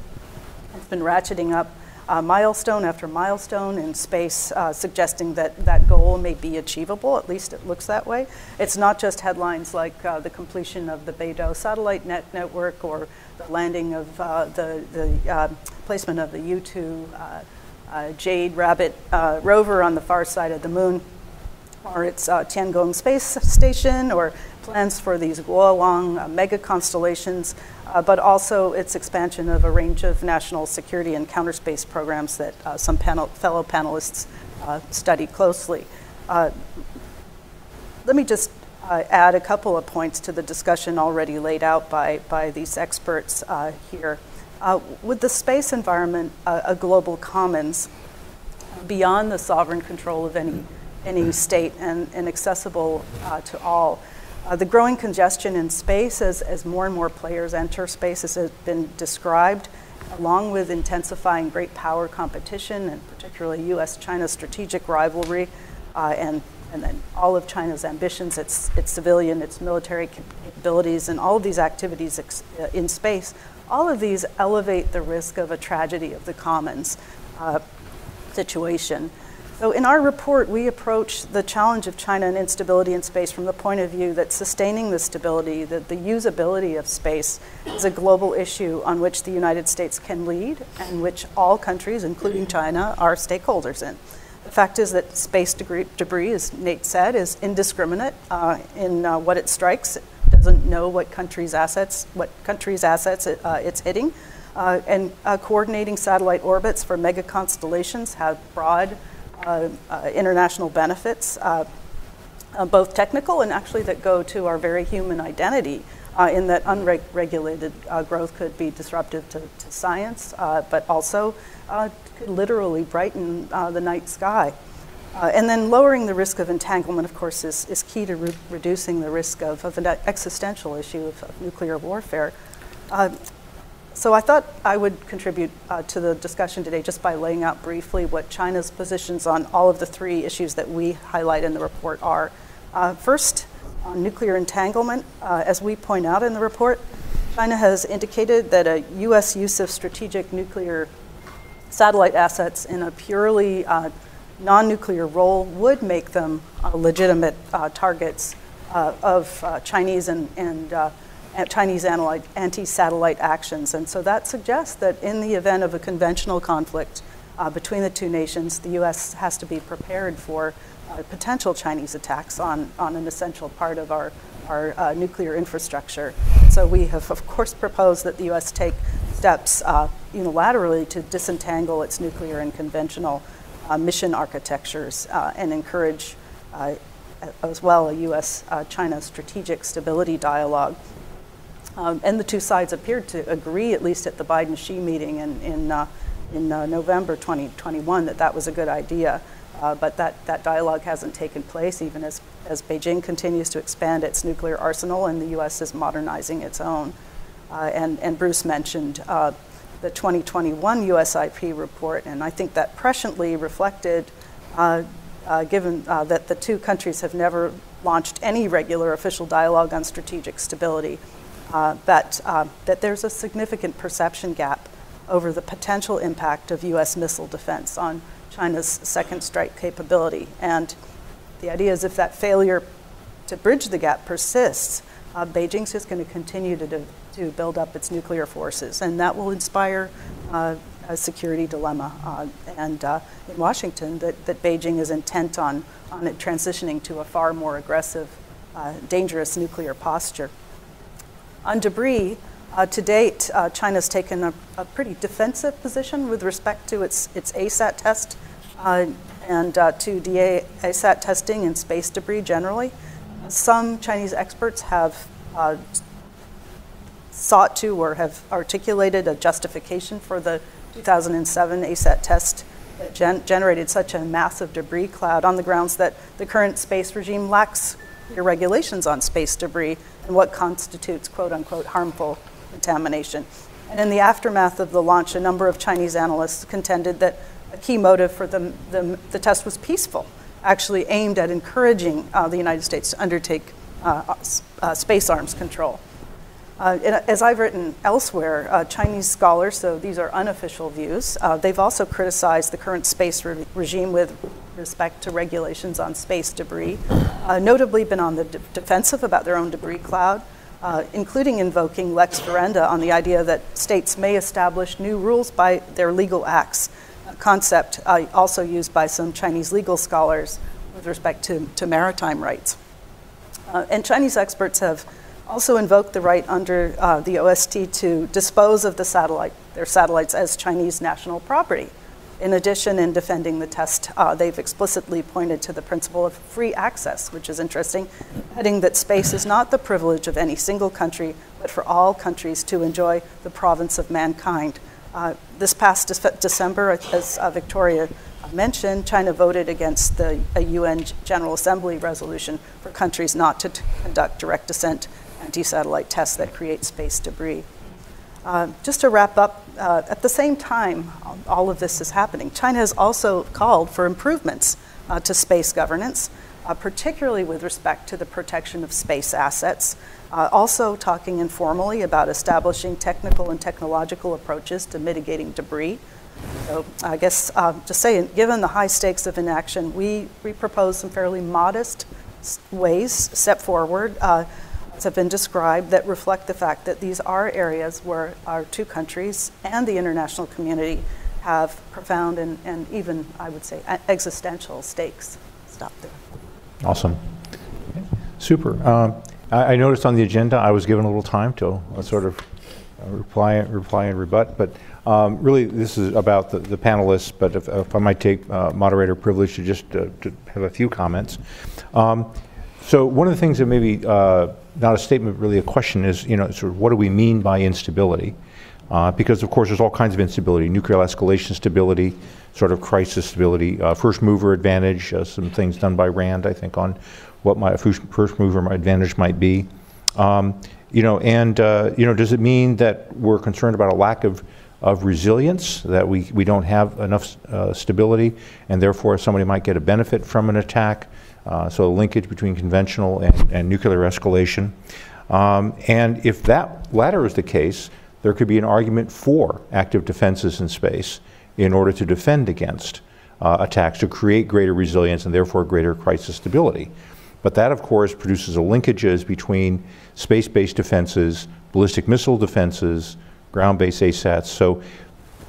It's been ratcheting up uh, milestone after milestone in space, uh, suggesting that that goal may be achievable. At least it looks that way. It's not just headlines like uh, the completion of the Beidou satellite net network or the landing of uh, the, the uh, placement of the Yutu uh, Jade Rabbit rover on the far side of the moon, or its Tiangong space station, or plans for these Guowang mega constellations uh, but also its expansion of a range of national security and counterspace programs that uh, some panel, fellow panelists uh, study closely. Uh, let me just uh, add a couple of points to the discussion already laid out by, by these experts uh, here. with the space environment a global commons, beyond the sovereign control of any, any state and, and accessible to all, uh, the growing congestion in space as, as more and more players enter space has been described, along with intensifying great power competition and particularly US China strategic rivalry uh, and, and then all of China's ambitions, its, its civilian, its military capabilities, and all of these activities ex- uh, in space. All of these elevate the risk of a tragedy of the commons uh, situation. So, in our report, we approach the challenge of China and instability in space from the point of view that sustaining the stability, that the usability of space, is a global issue on which the United States can lead and which all countries, including China, are stakeholders in. The fact is that space debris, as Nate said, is indiscriminate uh, in uh, what it strikes. It doesn't know what country's assets, what country's assets it, uh, it's hitting. Uh, and uh, coordinating satellite orbits for mega constellations have broad international benefits, uh, both technical and actually that go to our very human identity. Uh, in that unregulated uh, growth could be disruptive to, to science, uh, but also could literally brighten the night sky. Uh, and then lowering the risk of entanglement, of course, is, is key to re- reducing the risk of, of an existential issue of, of nuclear warfare. Uh, so I thought I would contribute uh, to the discussion today just by laying out briefly what China's positions on all of the three issues that we highlight in the report are. Uh, first, on nuclear entanglement, uh, as we point out in the report, China has indicated that a U.S. use of strategic nuclear satellite assets in a purely uh, non nuclear role would make them uh, legitimate uh, targets of Chinese and, and Chinese anti satellite actions. And so that suggests that in the event of a conventional conflict between the two nations, the U.S. has to be prepared for potential Chinese attacks on, on an essential part of our, our nuclear infrastructure. So we have, of course, proposed that the U.S. take steps unilaterally to disentangle its nuclear and conventional uh, mission architectures uh, and encourage uh, as well a US China strategic stability dialogue. Um, and the two sides appeared to agree, at least at the Biden Xi meeting in, in, in November 2021, that that was a good idea. Uh, but that, that dialogue hasn't taken place even as, as Beijing continues to expand its nuclear arsenal and the U.S. is modernizing its own. Uh, and, and Bruce mentioned uh, the 2021 USIP report, and I think that presciently reflected, uh, uh, given uh, that the two countries have never launched any regular official dialogue on strategic stability, uh, that, uh, that there's a significant perception gap over the potential impact of US missile defense on China's second strike capability. And the idea is if that failure to bridge the gap persists, uh, Beijing's just going to continue to, to build up its nuclear forces, and that will inspire uh, a security dilemma. Uh, and uh, in Washington, that, that Beijing is intent on, on it transitioning to a far more aggressive, uh, dangerous nuclear posture. On debris, uh, to date, China's taken a, a, pretty defensive position with respect to its, its ASAT test and to DA ASAT testing and space debris generally. Some Chinese experts have uh, sought to or have articulated a justification for the 2007 ASAT test that gen- generated such a massive debris cloud on the grounds that the current space regime lacks regulations on space debris and what constitutes quote unquote harmful contamination. And in the aftermath of the launch, a number of Chinese analysts contended that a key motive for the, the, the test was peaceful actually aimed at encouraging uh, the United States to undertake uh, uh, space arms control. Uh, as I've written elsewhere, uh, Chinese scholars, so these are unofficial views, uh, they've also criticized the current space re- regime with respect to regulations on space debris, notably been on the de- defensive about their own debris cloud, including invoking lex ferenda on the idea that states may establish new rules by their legal acts a concept uh, also used by some Chinese legal scholars with respect to, to maritime rights. Uh, and Chinese experts have also invoked the right under uh, the OST to dispose of the satellite, their satellites as Chinese national property. In addition, in defending the test, uh, they've explicitly pointed to the principle of free access, which is interesting, adding that space is not the privilege of any single country, but for all countries to enjoy the province of mankind. Uh, this past de- December, as uh, Victoria mentioned, China voted against the UN General Assembly resolution for countries not to t- conduct direct ascent anti satellite tests that create space debris. Uh, just to wrap up, uh, at the same time all of this is happening, China has also called for improvements uh, to space governance, uh, particularly with respect to the protection of space assets, uh, also, talking informally about establishing technical and technological approaches to mitigating debris. So, I guess uh, to say, given the high stakes of inaction, we, we propose some fairly modest ways, step forward, have been described, that reflect the fact that these are areas where our two countries and the international community have profound and, and even, I would say, existential stakes. Stop there. Awesome. Super. Uh, I, I noticed on the agenda I was given a little time to uh, sort of uh, reply, reply and rebut, but um, really this is about the, the panelists, but if, if I might take uh, moderator privilege to just uh, to have a few comments. Um, so one of the things that maybe uh, not a statement, really a question is, you know, sort of what do we mean by instability? Uh, because, of course, there's all kinds of instability nuclear escalation stability, sort of crisis stability, uh, first mover advantage, uh, some things done by RAND, I think, on what my first mover advantage might be. Um, you know, and uh, you know, does it mean that we're concerned about a lack of of resilience, that we, we don't have enough uh, stability, and therefore somebody might get a benefit from an attack? Uh, so a linkage between conventional and, and nuclear escalation. Um, and if that latter is the case, there could be an argument for active defenses in space in order to defend against uh, attacks, to create greater resilience and therefore greater crisis stability. But that, of course, produces linkages between space based defenses, ballistic missile defenses, ground based ASATs. So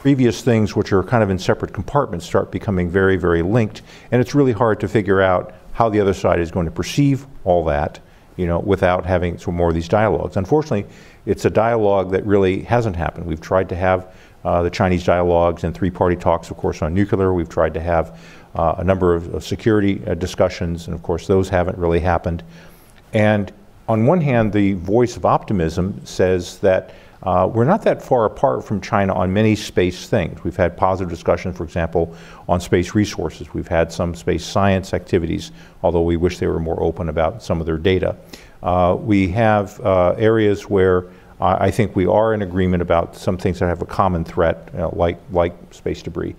previous things, which are kind of in separate compartments, start becoming very, very linked. And it's really hard to figure out how the other side is going to perceive all that you know, without having some more of these dialogues. Unfortunately, it's a dialogue that really hasn't happened. We've tried to have uh, the Chinese dialogues and three-party talks, of course, on nuclear. We've tried to have uh, a number of, of security uh, discussions, and of course, those haven't really happened. And on one hand, the voice of optimism says that uh, we're not that far apart from China on many space things. We've had positive discussions, for example, on space resources. We've had some space science activities, although we wish they were more open about some of their data. Uh, we have uh, areas where I think we are in agreement about some things that have a common threat, you know, like, like space debris.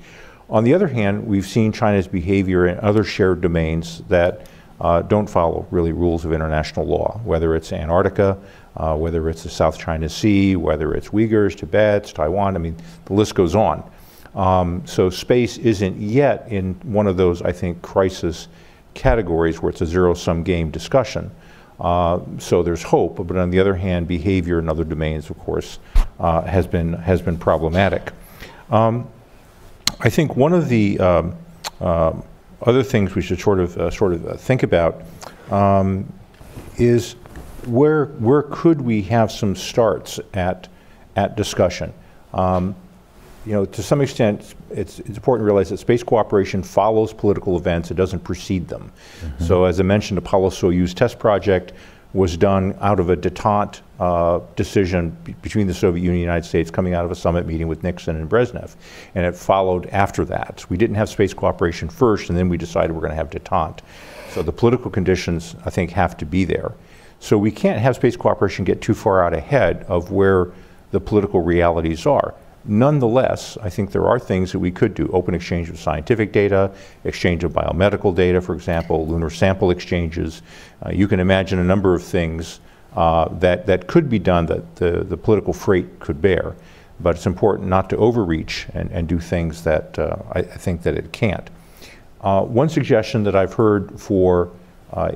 On the other hand, we've seen China's behavior in other shared domains that uh, don't follow really rules of international law, whether it's Antarctica, uh, whether it's the South China Sea, whether it's Uyghurs, Tibet, Taiwan, I mean, the list goes on. Um, so space isn't yet in one of those, I think, crisis categories where it's a zero sum game discussion. Uh, so there's hope, but on the other hand, behavior in other domains, of course, uh, has been has been problematic. Um, I think one of the um, uh, other things we should sort of uh, sort of uh, think about um, is where where could we have some starts at at discussion? Um, you know, to some extent, it's, it's important to realize that space cooperation follows political events; it doesn't precede them. Mm-hmm. So, as I mentioned, Apollo Soyuz test project was done out of a detente uh, decision b- between the Soviet Union and the United States coming out of a summit meeting with Nixon and Brezhnev. And it followed after that. We didn't have space cooperation first, and then we decided we're going to have detente. So the political conditions, I think, have to be there. So we can't have space cooperation get too far out ahead of where the political realities are. Nonetheless, I think there are things that we could do. Open exchange of scientific data, exchange of biomedical data, for example, lunar sample exchanges. Uh, you can imagine a number of things uh, that, that could be done that the, the political freight could bear. But it's important not to overreach and, and do things that uh, I, I, think that it can't. Uh, one suggestion that I've heard for uh,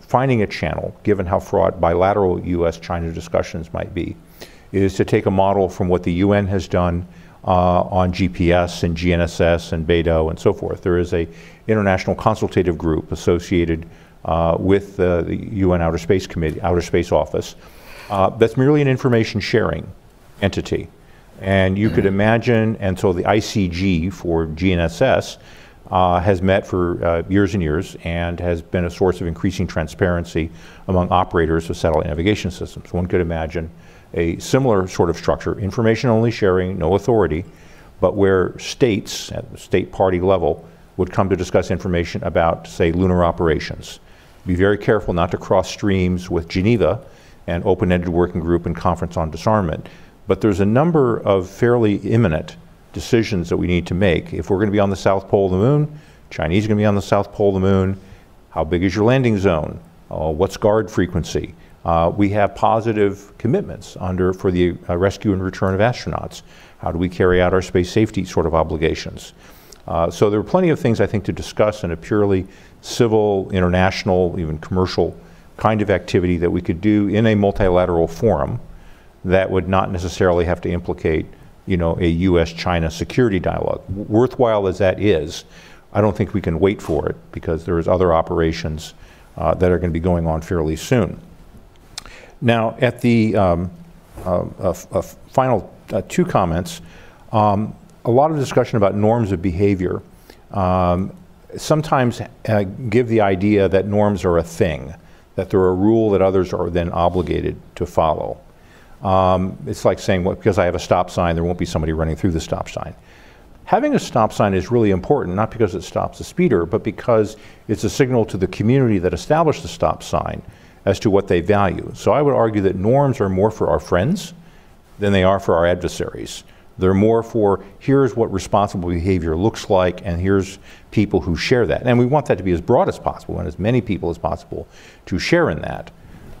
finding a channel, given how fraught bilateral U.S. China discussions might be, is to take a model from what the UN has done uh, on GPS and GNSS and BeiDou and so forth. There is a international consultative group associated uh, with uh, the UN Outer Space Committee, Outer Space Office, uh, that's merely an information sharing entity. And you could imagine, and so the ICG for GNSS uh, has met for uh, years and years and has been a source of increasing transparency among operators of satellite navigation systems. One could imagine a similar sort of structure, information only sharing, no authority, but where states at the state party level would come to discuss information about, say, lunar operations. Be very careful not to cross streams with Geneva and open-ended working group and conference on disarmament. But there's a number of fairly imminent decisions that we need to make. If we're going to be on the south pole of the moon, Chinese are going to be on the south pole of the moon. How big is your landing zone? Uh, what's guard frequency? Uh, we have positive commitments under for the uh, rescue and return of astronauts. How do we carry out our space safety sort of obligations? Uh, so there are plenty of things I think to discuss in a purely civil, international, even commercial kind of activity that we could do in a multilateral forum that would not necessarily have to implicate you know, a U.S.-China security dialogue. Worthwhile as that is, I don't think we can wait for it because there's other operations uh, that are going to be going on fairly soon. Now, at the um, uh, uh, final uh, two comments, um, a lot of discussion about norms of behavior um, sometimes uh, give the idea that norms are a thing, that they're a rule that others are then obligated to follow. Um, it's like saying, well, because I have a stop sign, there won't be somebody running through the stop sign. Having a stop sign is really important, not because it stops the speeder, but because it's a signal to the community that established the stop sign as to what they value. So I would argue that norms are more for our friends than they are for our adversaries. They're more for here's what responsible behavior looks like, and here's people who share that. And we want that to be as broad as possible and as many people as possible to share in that.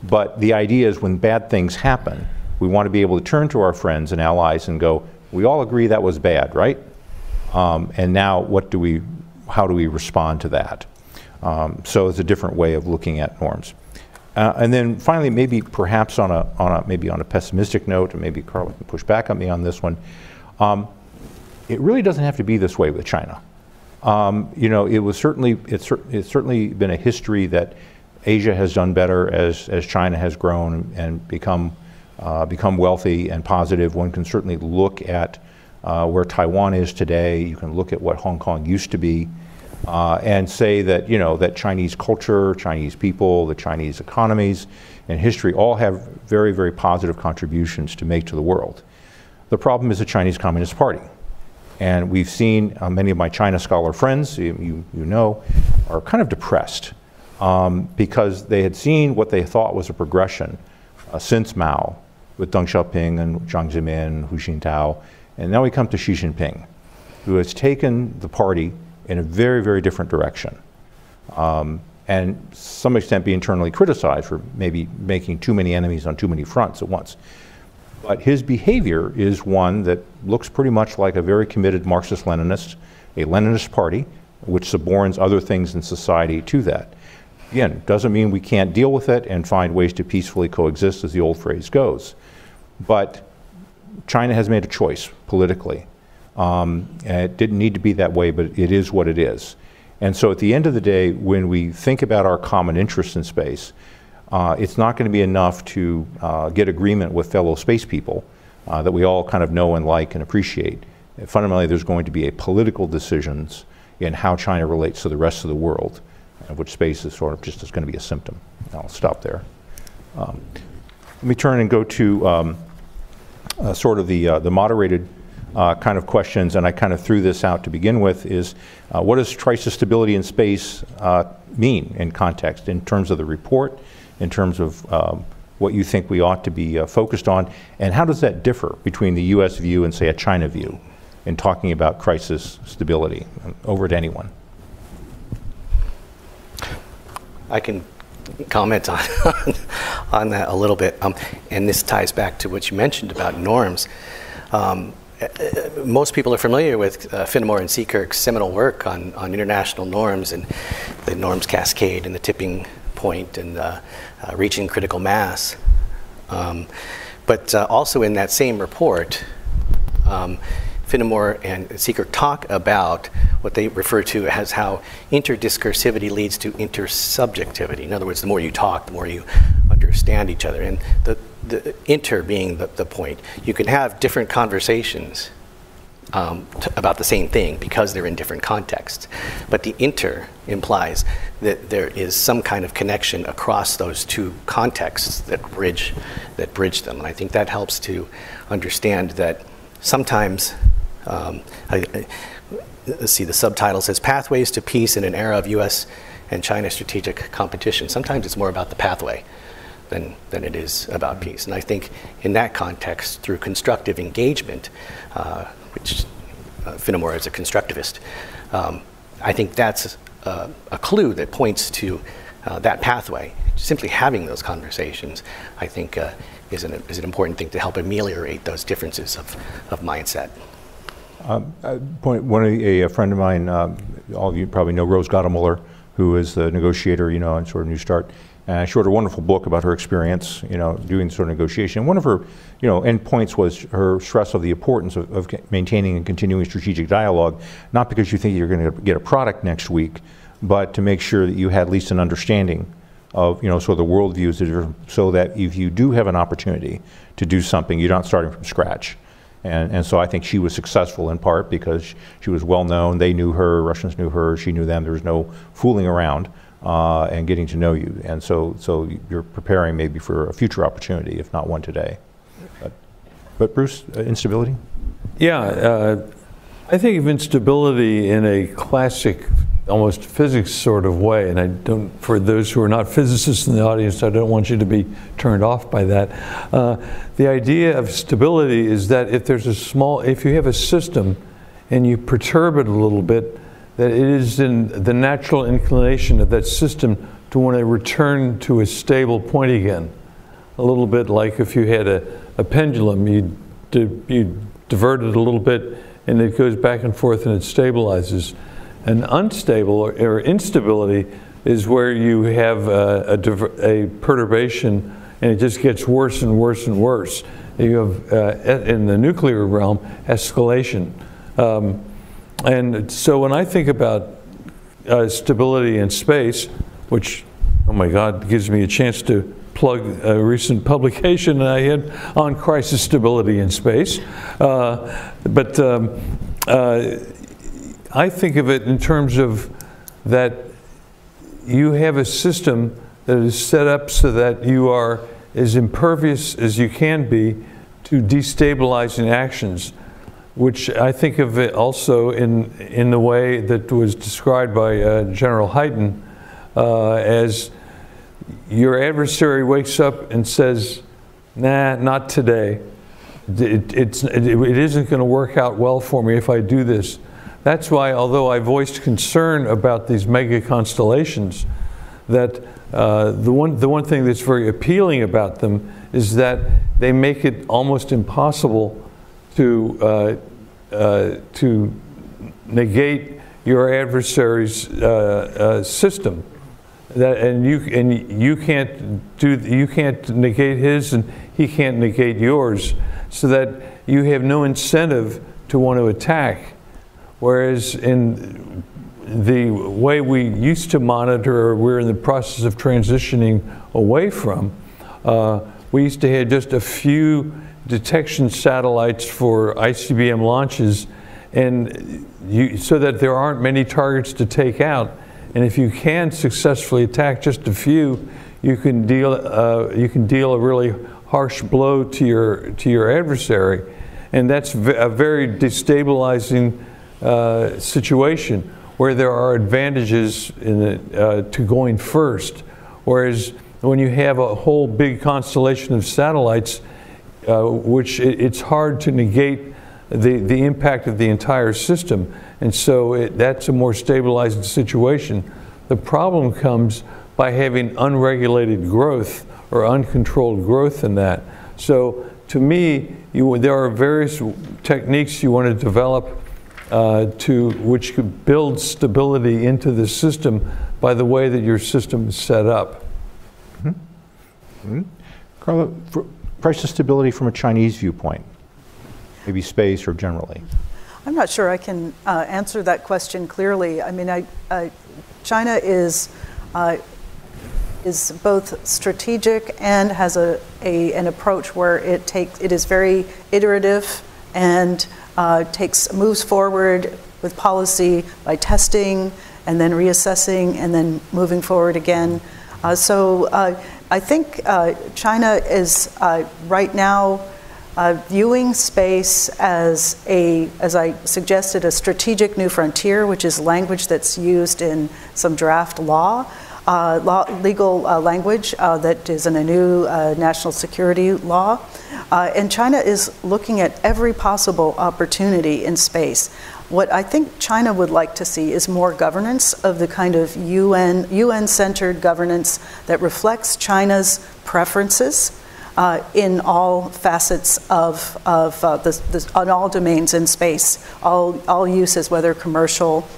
But the idea is when bad things happen, we want to be able to turn to our friends and allies and go, we all agree that was bad, right? Um, and now what do we, how do we respond to that? Um, so it's a different way of looking at norms. Uh, and then finally, maybe perhaps on a, on a, maybe on a pessimistic note, and maybe Carla can push back on me on this one, um, it really doesn't have to be this way with China. Um, you know, it was certainly, it's, it's certainly been a history that Asia has done better as, as China has grown and become, uh, become wealthy and positive. One can certainly look at uh, where Taiwan is today. You can look at what Hong Kong used to be. Uh, and say that you know that Chinese culture, Chinese people, the Chinese economies, and history all have very very positive contributions to make to the world. The problem is the Chinese Communist Party, and we've seen uh, many of my China scholar friends, you, you, know, are kind of depressed um, because they had seen what they thought was a progression uh, since Mao with Deng Xiaoping and Jiang Zemin, Hu Jintao, and now we come to Xi Jinping, who has taken the party in a very, very different direction. Um, and some extent be internally criticized for maybe making too many enemies on too many fronts at once. But his behavior is one that looks pretty much like a very committed Marxist Leninist, a Leninist party, which suborns other things in society to that. Again, doesn't mean we can't deal with it and find ways to peacefully coexist, as the old phrase goes. But China has made a choice politically um, it didn't need to be that way, but it is what it is. And so at the end of the day, when we think about our common interests in space, uh, it's not going to be enough to uh, get agreement with fellow space people uh, that we all kind of know and like and appreciate. fundamentally, there's going to be a political decisions in how China relates to the rest of the world, of which space is sort of just is going to be a symptom. I'll stop there. Um, let me turn and go to um, uh, sort of the, uh, the moderated uh, kind of questions, and I kind of threw this out to begin with, is uh, what does crisis stability in space uh, mean in context, in terms of the report, in terms of um, what you think we ought to be uh, focused on, and how does that differ between the U.S. view and, say, a China view in talking about crisis stability? Over to anyone. I can comment on, *laughs* on that a little bit, um, and this ties back to what you mentioned about norms. Um, most people are familiar with uh, Finnemore and Sikkink's seminal work on, on international norms and the norms cascade and the tipping point and uh, uh, reaching critical mass. Um, but uh, also in that same report, um, Finnemore and Sikkink talk about what they refer to as how interdiscursivity leads to intersubjectivity. In other words, the more you talk, the more you understand each other. And the, the inter being the, the point, you can have different conversations um, t- about the same thing because they're in different contexts. But the inter implies that there is some kind of connection across those two contexts that bridge that bridge them. And I think that helps to understand that sometimes um, I, I, let's see the subtitle says pathways to peace in an era of U.S. and China strategic competition. Sometimes it's more about the pathway than, than it is about peace. And I think in that context, through constructive engagement, uh, which uh, Finnemore is a constructivist, um, I think that's a, a, clue that points to uh, that pathway. Simply having those conversations, I think, uh, is, an, is an important thing to help ameliorate those differences of, of mindset. Um, uh, point, one a, a, friend of mine, um, all of you probably know Rose Gottemoeller, who is the negotiator, you know, on sort of New Start. Uh, she wrote a wonderful book about her experience, you know, doing sort of negotiation. One of her, you know, end points was her stress of the importance of, of maintaining and continuing strategic dialogue, not because you think you're going to get a product next week, but to make sure that you had at least an understanding of, you know, so the worldviews, so that if you do have an opportunity to do something, you're not starting from scratch. And, and so I think she was successful in part because she was well known. They knew her, Russians knew her, she knew them. There was no fooling around uh, and getting to know you. And so, so you're preparing maybe for a future opportunity, if not one today. But Bruce, uh, instability? Yeah, uh, I think of instability in a classic, almost physics sort of way. And I don't, for those who are not physicists in the audience, I don't want you to be turned off by that. Uh, the idea of stability is that if there's a small, if you have a system and you perturb it a little bit, that it is in the natural inclination of that system to want to return to a stable point again. A little bit like if you had a, a pendulum, you, you divert it a little bit and it goes back and forth and it stabilizes. And unstable or, or instability is where you have a, a, a, perturbation and it just gets worse and worse and worse. You have, uh, in the nuclear realm, escalation. Um, and so when I think about uh, stability in space, which, oh my God, gives me a chance to plug a recent publication I had on crisis stability in space. Uh, but um, uh, I think of it in terms of that you have a system that is set up so that you are as impervious as you can be to destabilizing actions which I think of it also in, in the way that was described by uh, General Hyten uh, as your adversary wakes up and says, nah, not today. It, it's, it, it isn't going to work out well for me if I do this. That's why, although I voiced concern about these mega constellations, that uh, the, one, the one thing that's very appealing about them is that they make it almost impossible to, uh, uh, to negate your adversary's uh, uh, system. That, and you and you can't do you can't negate his and he can't negate yours, so that you have no incentive to want to attack. Whereas in the way we used to monitor, or we're in the process of transitioning away from, uh, we used to have just a few detection satellites for ICBM launches, and you, so that there aren't many targets to take out. And if you can successfully attack just a few, you can deal uh, you can deal a really harsh blow to your to your adversary, and that's a very destabilizing uh, situation where there are advantages in it, uh, to going first, whereas when you have a whole big constellation of satellites uh, which it, it's hard to negate the, the impact of the entire system. And so it, that's a more stabilized situation. The problem comes by having unregulated growth or uncontrolled growth in that. So to me, you, there are various techniques you want to develop uh, to which could build stability into the system by the way that your system is set up. Mm-hmm. Mm-hmm. Carla, for, crisis stability from a Chinese viewpoint, maybe space or generally? I'm not sure I can uh, answer that question clearly. I mean, I, uh, China is uh, is both strategic and has a, a, an approach where it takes it is very iterative and uh, takes moves forward with policy by testing and then reassessing and then moving forward again. Uh, so uh, I think uh, China is uh, right now uh, viewing space as a, as I suggested, a strategic new frontier, which is language that's used in some draft law. Uh, law, legal uh, language uh, that is in a new uh, national security law. Uh, and China is looking at every possible opportunity in space. What I think China would like to see is more governance of the kind of UN, UN centered governance that reflects China's preferences. Uh, in all facets of, of uh, the, the, on all domains in space, all, all uses, whether commercial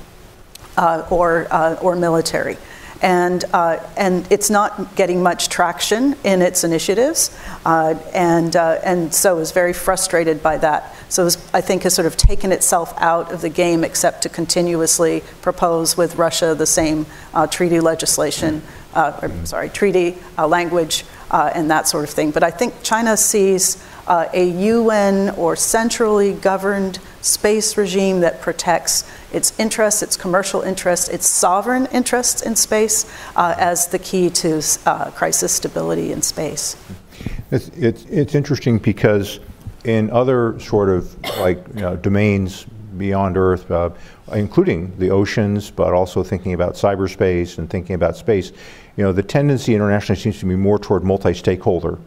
uh, or, uh, or military and, uh, and it's not getting much traction in its initiatives, uh, and, uh, and so is very frustrated by that. So I think has sort of taken itself out of the game, except to continuously propose with Russia the same uh, treaty legislation, uh, or, sorry, treaty uh, language and that sort of thing. But I think China sees a UN or centrally governed space regime that protects its interests, its commercial interests, its sovereign interests in space uh, as the key to uh, crisis stability in space. It's, it's, it's interesting because in other sort of like you know, domains beyond Earth, uh, including the oceans, but also thinking about cyberspace and thinking about space, you know, the tendency internationally seems to be more toward multi-stakeholder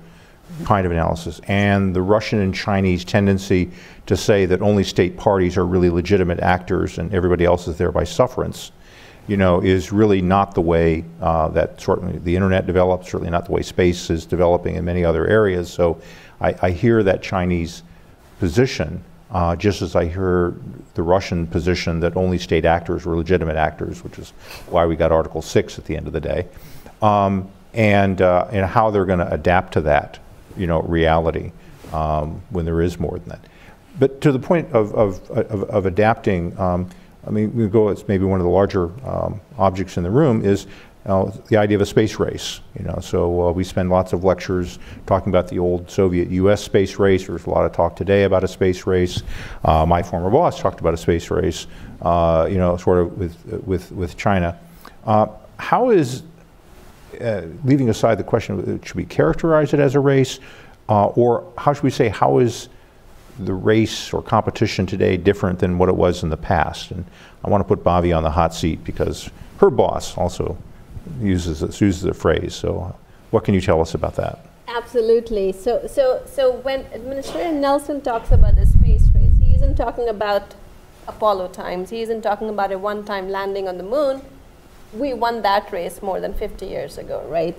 kind of analysis. And the Russian and Chinese tendency to say that only state parties are really legitimate actors and everybody else is there by sufferance, you know, is really not the way uh, that certainly the internet developed, certainly not the way space is developing in many other areas. So I, I hear that Chinese position, uh, just as I hear the Russian position that only state actors were legitimate actors, which is why we got Article 6 at the end of the day, um, and, uh, and how they're going to adapt to that you know, reality um, when there is more than that. But to the point of, of, of, of adapting, um, I mean, we go, it's maybe one of the larger um, objects in the room is uh, the idea of a space race. You know, so uh, we spend lots of lectures talking about the old Soviet-U.S. space race. There's a lot of talk today about a space race. Uh, my former boss talked about a space race. Uh, you know, sort of with with with China. Uh, how is uh, leaving aside the question, should we characterize it as a race, uh, or how should we say, how is the race or competition today different than what it was in the past? And I want to put Bhavya on the hot seat because her boss also uses this, uses the phrase. So, uh, what can you tell us about that? Absolutely. So, so, so when Administrator Nelson talks about the space race, he isn't talking about Apollo times. He isn't talking about a one-time landing on the moon we won that race more than 50 years ago, right?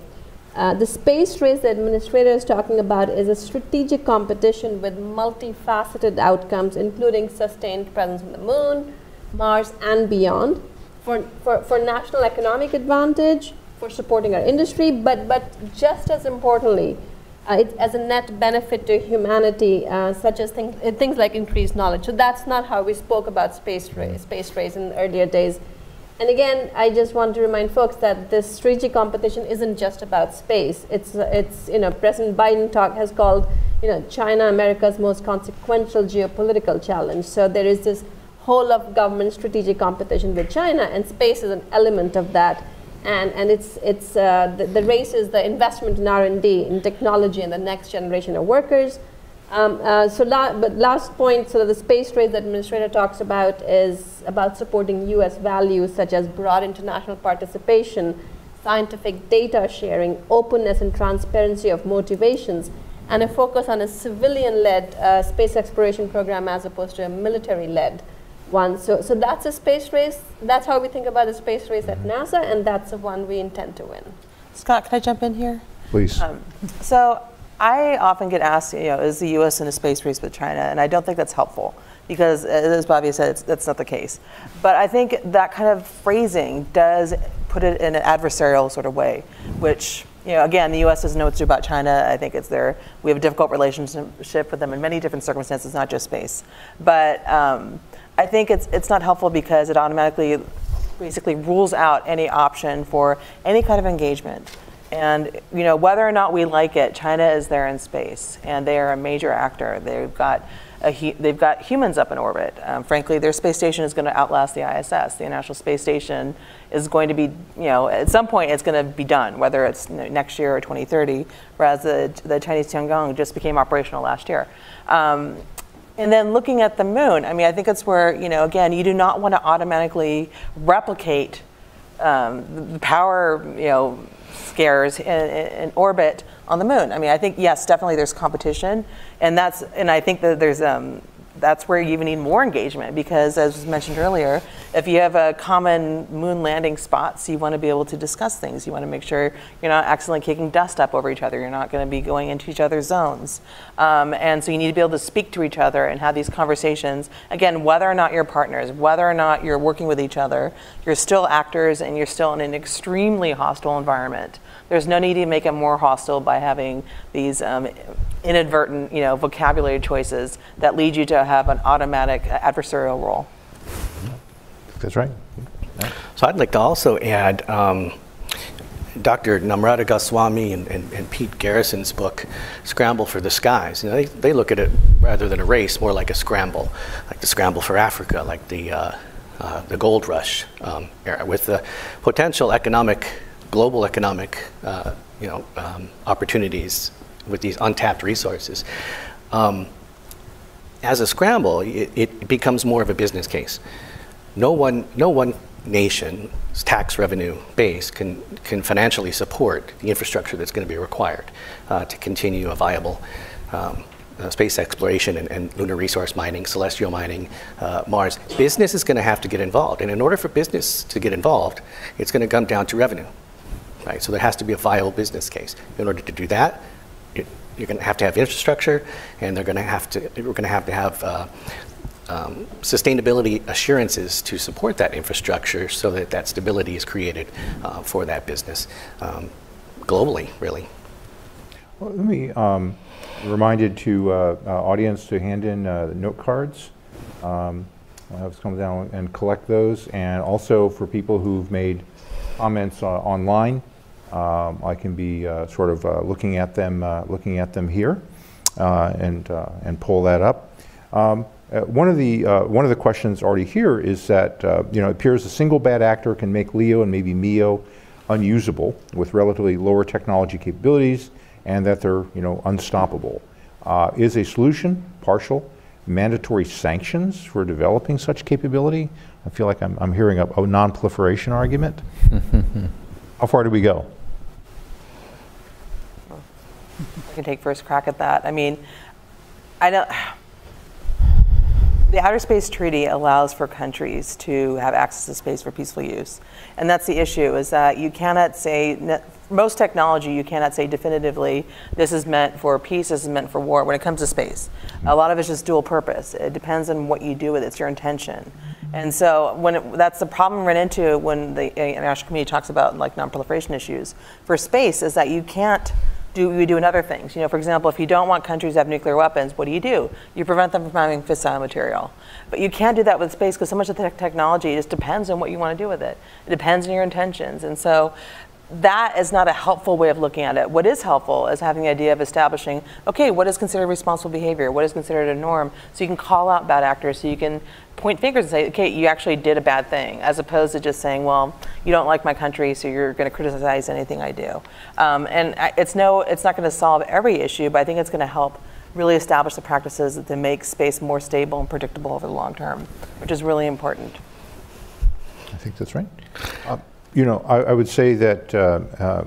Uh, the space race the administrator is talking about is a strategic competition with multifaceted outcomes, including sustained presence on the moon, Mars, and beyond, for, for, for national economic advantage, for supporting our industry, but, but just as importantly, uh, it, as a net benefit to humanity, uh, such as things, things like increased knowledge. So that's not how we spoke about space race, space race in earlier days. And again, I just want to remind folks that this strategic competition isn't just about space. It's, it's you know, President Biden talk has called, you know, China America's most consequential geopolitical challenge. So there is this whole of government strategic competition with China, and space is an element of that. And, and it's, it's, uh, the, the race is the investment in R&D, in technology, and the next generation of workers. Um, uh, so, la- but last point, so the space race the administrator talks about is about supporting U.S. values such as broad international participation, scientific data sharing, openness and transparency of motivations, and a focus on a civilian-led uh, space exploration program as opposed to a military-led one. So, so that's a space race. That's how we think about the space race at NASA, and that's the one we intend to win. Scott, can I jump in here? Please. Um, so I often get asked, you know, is the U.S. in a space race with China? And I don't think that's helpful because, as Bhavya said, that's not the case. But I think that kind of phrasing does put it in an adversarial sort of way, which, you know, again, the U.S. doesn't know what to do about China. I think it's there. We have a difficult relationship with them in many different circumstances, not just space. But um, I think it's it's not helpful because it automatically, basically, rules out any option for any kind of engagement. And you know, whether or not we like it, China is there in space, and they are a major actor. They've got a, they've got humans up in orbit. Um, frankly, their space station is going to outlast the ISS. The International Space Station is going to be, you know, at some point it's going to be done, whether it's you know, next year or 2030. Whereas the the Chinese Tiangong just became operational last year. Um, and then looking at the moon, I mean, I think it's where, you know, again, you do not want to automatically replicate um, the power, you know, scares in, in, orbit on the moon. I mean, I think yes, definitely there's competition, and that's and I think that there's um, that's where you even need more engagement because, as was mentioned earlier, if you have a common moon landing spots, you want to be able to discuss things. You want to make sure you're not accidentally kicking dust up over each other. You're not going to be going into each other's zones. Um, and so you need to be able to speak to each other and have these conversations. Again, whether or not you're partners, whether or not you're working with each other, you're still actors and you're still in an extremely hostile environment. There's no need to make it more hostile by having these um, inadvertent, you know, vocabulary choices that lead you to have an automatic adversarial role. That's right. So I'd like to also add um, Dr. Namrata Goswami and, and, and, Pete Garretson's book, Scramble for the Skies. You know, they, they look at it rather than a race, more like a scramble, like the scramble for Africa, like the, uh, uh, the gold rush um, era, with the potential economic global economic uh, you know, um, opportunities with these untapped resources. Um, as a scramble, it, it becomes more of a business case. No one, no one nation's tax revenue base can, can financially support the infrastructure that's going to be required uh, to continue a viable um, uh, space exploration and, and, lunar resource mining, celestial mining, uh, Mars. Business is going to have to get involved. And in order for business to get involved, it's going to come down to revenue. Right? So there has to be a viable business case. In order to do that, you're going to have to have infrastructure, and they're going to have to, we're going to have to have uh, um, sustainability assurances to support that infrastructure so that that stability is created uh, for that business um, globally, really. Well, let me um, reminded to uh, uh, audience to hand in uh, note cards. Um, I'll have to come down and collect those, and also for people who've made comments uh, online, um, I can be uh, sort of uh, looking at them, looking at them here, and and pull that up. Um, one of the one of the questions already here is that you know it appears a single bad actor can make LEO and maybe MEO unusable with relatively lower technology capabilities and that they're you know unstoppable. Uh, is a solution partial mandatory sanctions for developing such capability? I feel like I'm, I'm hearing a, a non-proliferation argument. *laughs* How far do we go? Can take first crack at that. I mean, I don't. The Outer Space Treaty allows for countries to have access to space for peaceful use, and that's the issue: is that you cannot say most technology, you cannot say definitively this is meant for peace, this is meant for war when it comes to space. A lot of it's just dual purpose. It depends on what you do with it, it's your intention. And so when it, that's the problem we run into when the international community talks about like non-proliferation issues for space is that you can't do you do in other things. You know, for example, if you don't want countries to have nuclear weapons, what do you do? You prevent them from having fissile material. But you can't do that with space because so much of the technology just depends on what you want to do with it. It depends on your intentions. And so that is not a helpful way of looking at it. What is helpful is having the idea of establishing, okay, what is considered responsible behavior? What is considered a norm? So you can call out bad actors, so you can point fingers and say, okay, you actually did a bad thing, as opposed to just saying, well, you don't like my country, so you're going to criticize anything I do. Um, and it's no, it's not going to solve every issue, but I think it's going to help really establish the practices that make space more stable and predictable over the long term, which is really important. I think that's right. Uh, you know, I, I, would say that uh, uh,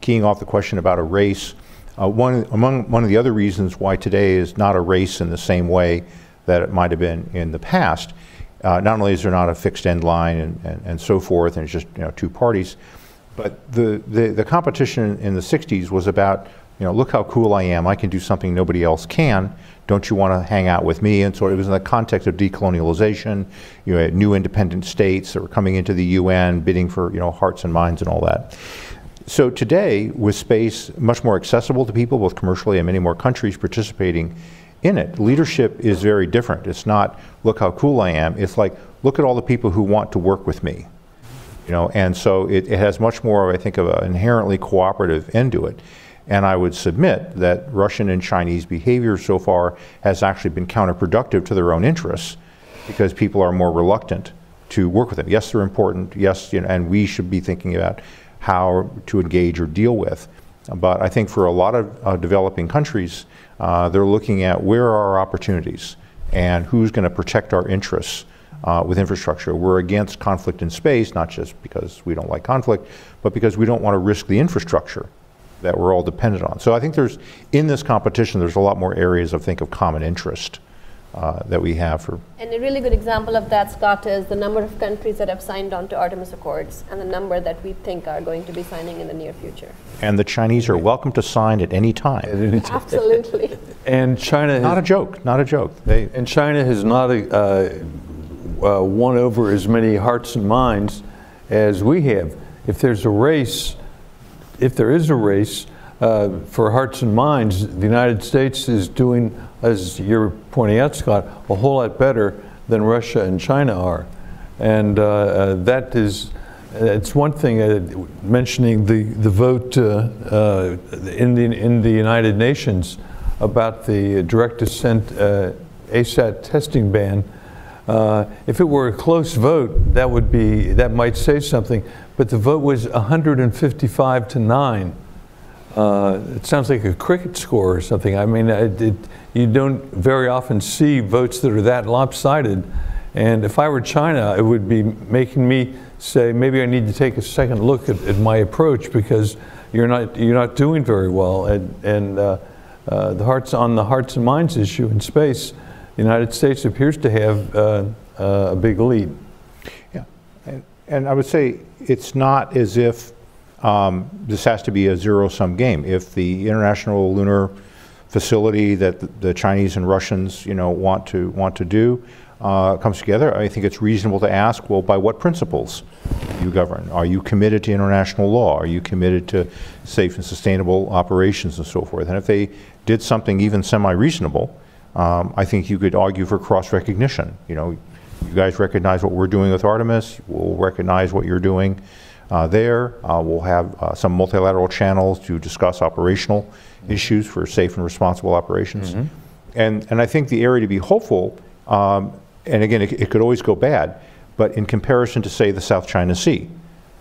keying off the question about a race, uh, one among one of the other reasons why today is not a race in the same way that it might have been in the past. Uh, not only is there not a fixed end line and, and, and, so forth, and it's just you know two parties, but the, the, the competition in the 60s was about you know look how cool I am, I can do something nobody else can, don't you want to hang out with me? And so it was in the context of decolonialization, you know, new independent states that were coming into the UN, bidding for, you know, hearts and minds and all that. So today, with space much more accessible to people, both commercially and many more countries participating in it, leadership is very different. It's not, look how cool I am. It's like, look at all the people who want to work with me. You know, and so it, it has much more, I think, of an inherently cooperative end to it. And I would submit that Russian and Chinese behavior so far has actually been counterproductive to their own interests because people are more reluctant to work with them. Yes, they're important. Yes, you know, and we should be thinking about how to engage or deal with. But I think for a lot of uh, developing countries, uh, they're looking at where are our opportunities and who's going to protect our interests uh, with infrastructure. We're against conflict in space, not just because we don't like conflict, but because we don't want to risk the infrastructure that we're all dependent on. So I think there's, in this competition, there's a lot more areas of think of common interest uh, that we have for. And a really good example of that, Scott, is the number of countries that have signed on to Artemis Accords and the number that we think are going to be signing in the near future. And the Chinese are welcome to sign at any time. At any time. Absolutely. *laughs* and China. Not a joke, not a joke. They, and China has not uh, uh, won over as many hearts and minds as we have. If there's a race, if there is a race uh, for hearts and minds, the United States is doing, as you're pointing out, Scott, a whole lot better than Russia and China are. And uh, uh, that is, it's one thing uh, mentioning the, the vote uh, in, the, in the United Nations about the direct ascent ASAT testing ban. If it were a close vote, that would be, that might say something but the vote was 155 to 9 uh, it sounds like a cricket score or something. I mean, it, it, you don't very often see votes that are that lopsided. And if I were China, it would be making me say maybe I need to take a second look at, at my approach because you're not you're not doing very well. And, and uh, uh, the hearts on the hearts and minds issue in space, the United States appears to have uh, uh, a big lead. Yeah, and, and I would say it's not as if um, this has to be a zero-sum game. If the International Lunar Facility that the, the Chinese and Russians, you know, want to want to do uh, comes together, I think it's reasonable to ask, well, by what principles you govern? Are you committed to international law? Are you committed to safe and sustainable operations and so forth? And if they did something even semi-reasonable, um, I think you could argue for cross-recognition. You know, you guys recognize what we're doing with Artemis. We'll recognize what you're doing uh, there. Uh, we'll have uh, some multilateral channels to discuss operational mm-hmm. issues for safe and responsible operations. Mm-hmm. And, and I think the area to be hopeful, um, and again, it, it, could always go bad, but in comparison to, say, the South China Sea.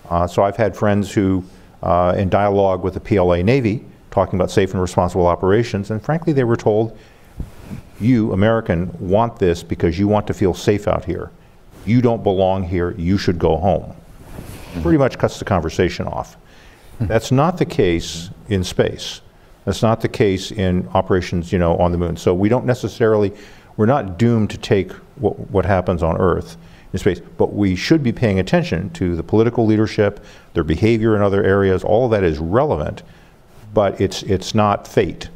Uh, so I've had friends who, uh, in dialogue with the PLA Navy, talking about safe and responsible operations, and frankly, they were told, you, American, want this because you want to feel safe out here. You don't belong here, you should go home. Pretty much cuts the conversation off. That's not the case in space. That's not the case in operations, you know, on the moon. So we don't necessarily, we're not doomed to take what, what happens on Earth in space, but we should be paying attention to the political leadership, their behavior in other areas. All of that is relevant, but it's it's not fate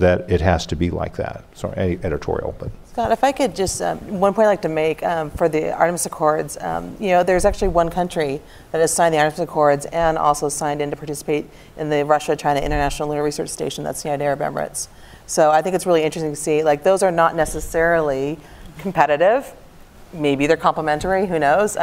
that it has to be like that. Sorry, editorial, but. Scott, if I could just, um, one point I'd like to make um, for the Artemis Accords, um, you know, there's actually one country that has signed the Artemis Accords and also signed in to participate in the Russia-China International Lunar Research Station, that's the United Arab Emirates. So I think it's really interesting to see, like, those are not necessarily competitive. Maybe they're complementary, who knows?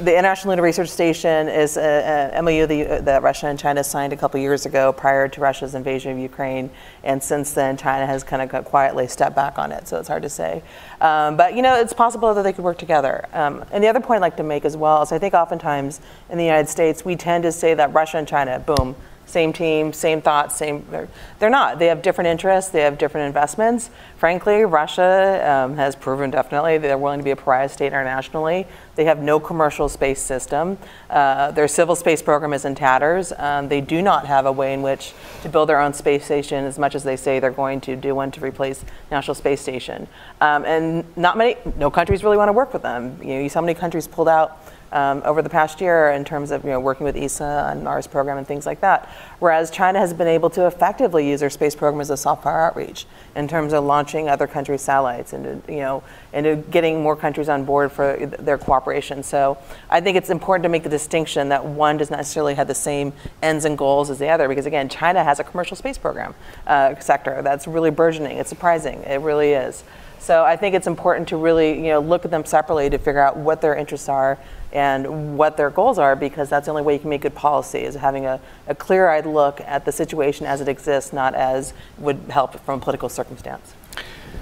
The International Lunar Research Station is a, a MOU that, that, Russia and China signed a couple years ago prior to Russia's invasion of Ukraine. And since then, China has kind of quietly stepped back on it, so it's hard to say. Um, but, you know, it's possible that they could work together. Um, and the other point I'd like to make as well is I think oftentimes in the United States, we tend to say that Russia and China, boom, same team, same thoughts, same. They're, they're, not. They have different interests. They have different investments. Frankly, Russia um, has proven definitely they're willing to be a pariah state internationally. They have no commercial space system. Uh, their civil space program is in tatters. Um, they do not have a way in which to build their own space station as much as they say they're going to do one to replace National Space Station. Um, and not many, no countries really want to work with them. You know, you saw many countries pulled out um, over the past year in terms of you know, working with ESA on Mars program and things like that. Whereas China has been able to effectively use their space program as a soft power outreach in terms of launching other countries' satellites and you know and getting more countries on board for their cooperation. So I think it's important to make the distinction that one does not necessarily have the same ends and goals as the other because again, China has a commercial space program uh, sector that's really burgeoning. It's surprising. It really is. So I think it's important to really, you know, look at them separately to figure out what their interests are and what their goals are because that's the only way you can make good policy is having a, a clear-eyed look at the situation as it exists, not as would help from a political circumstance.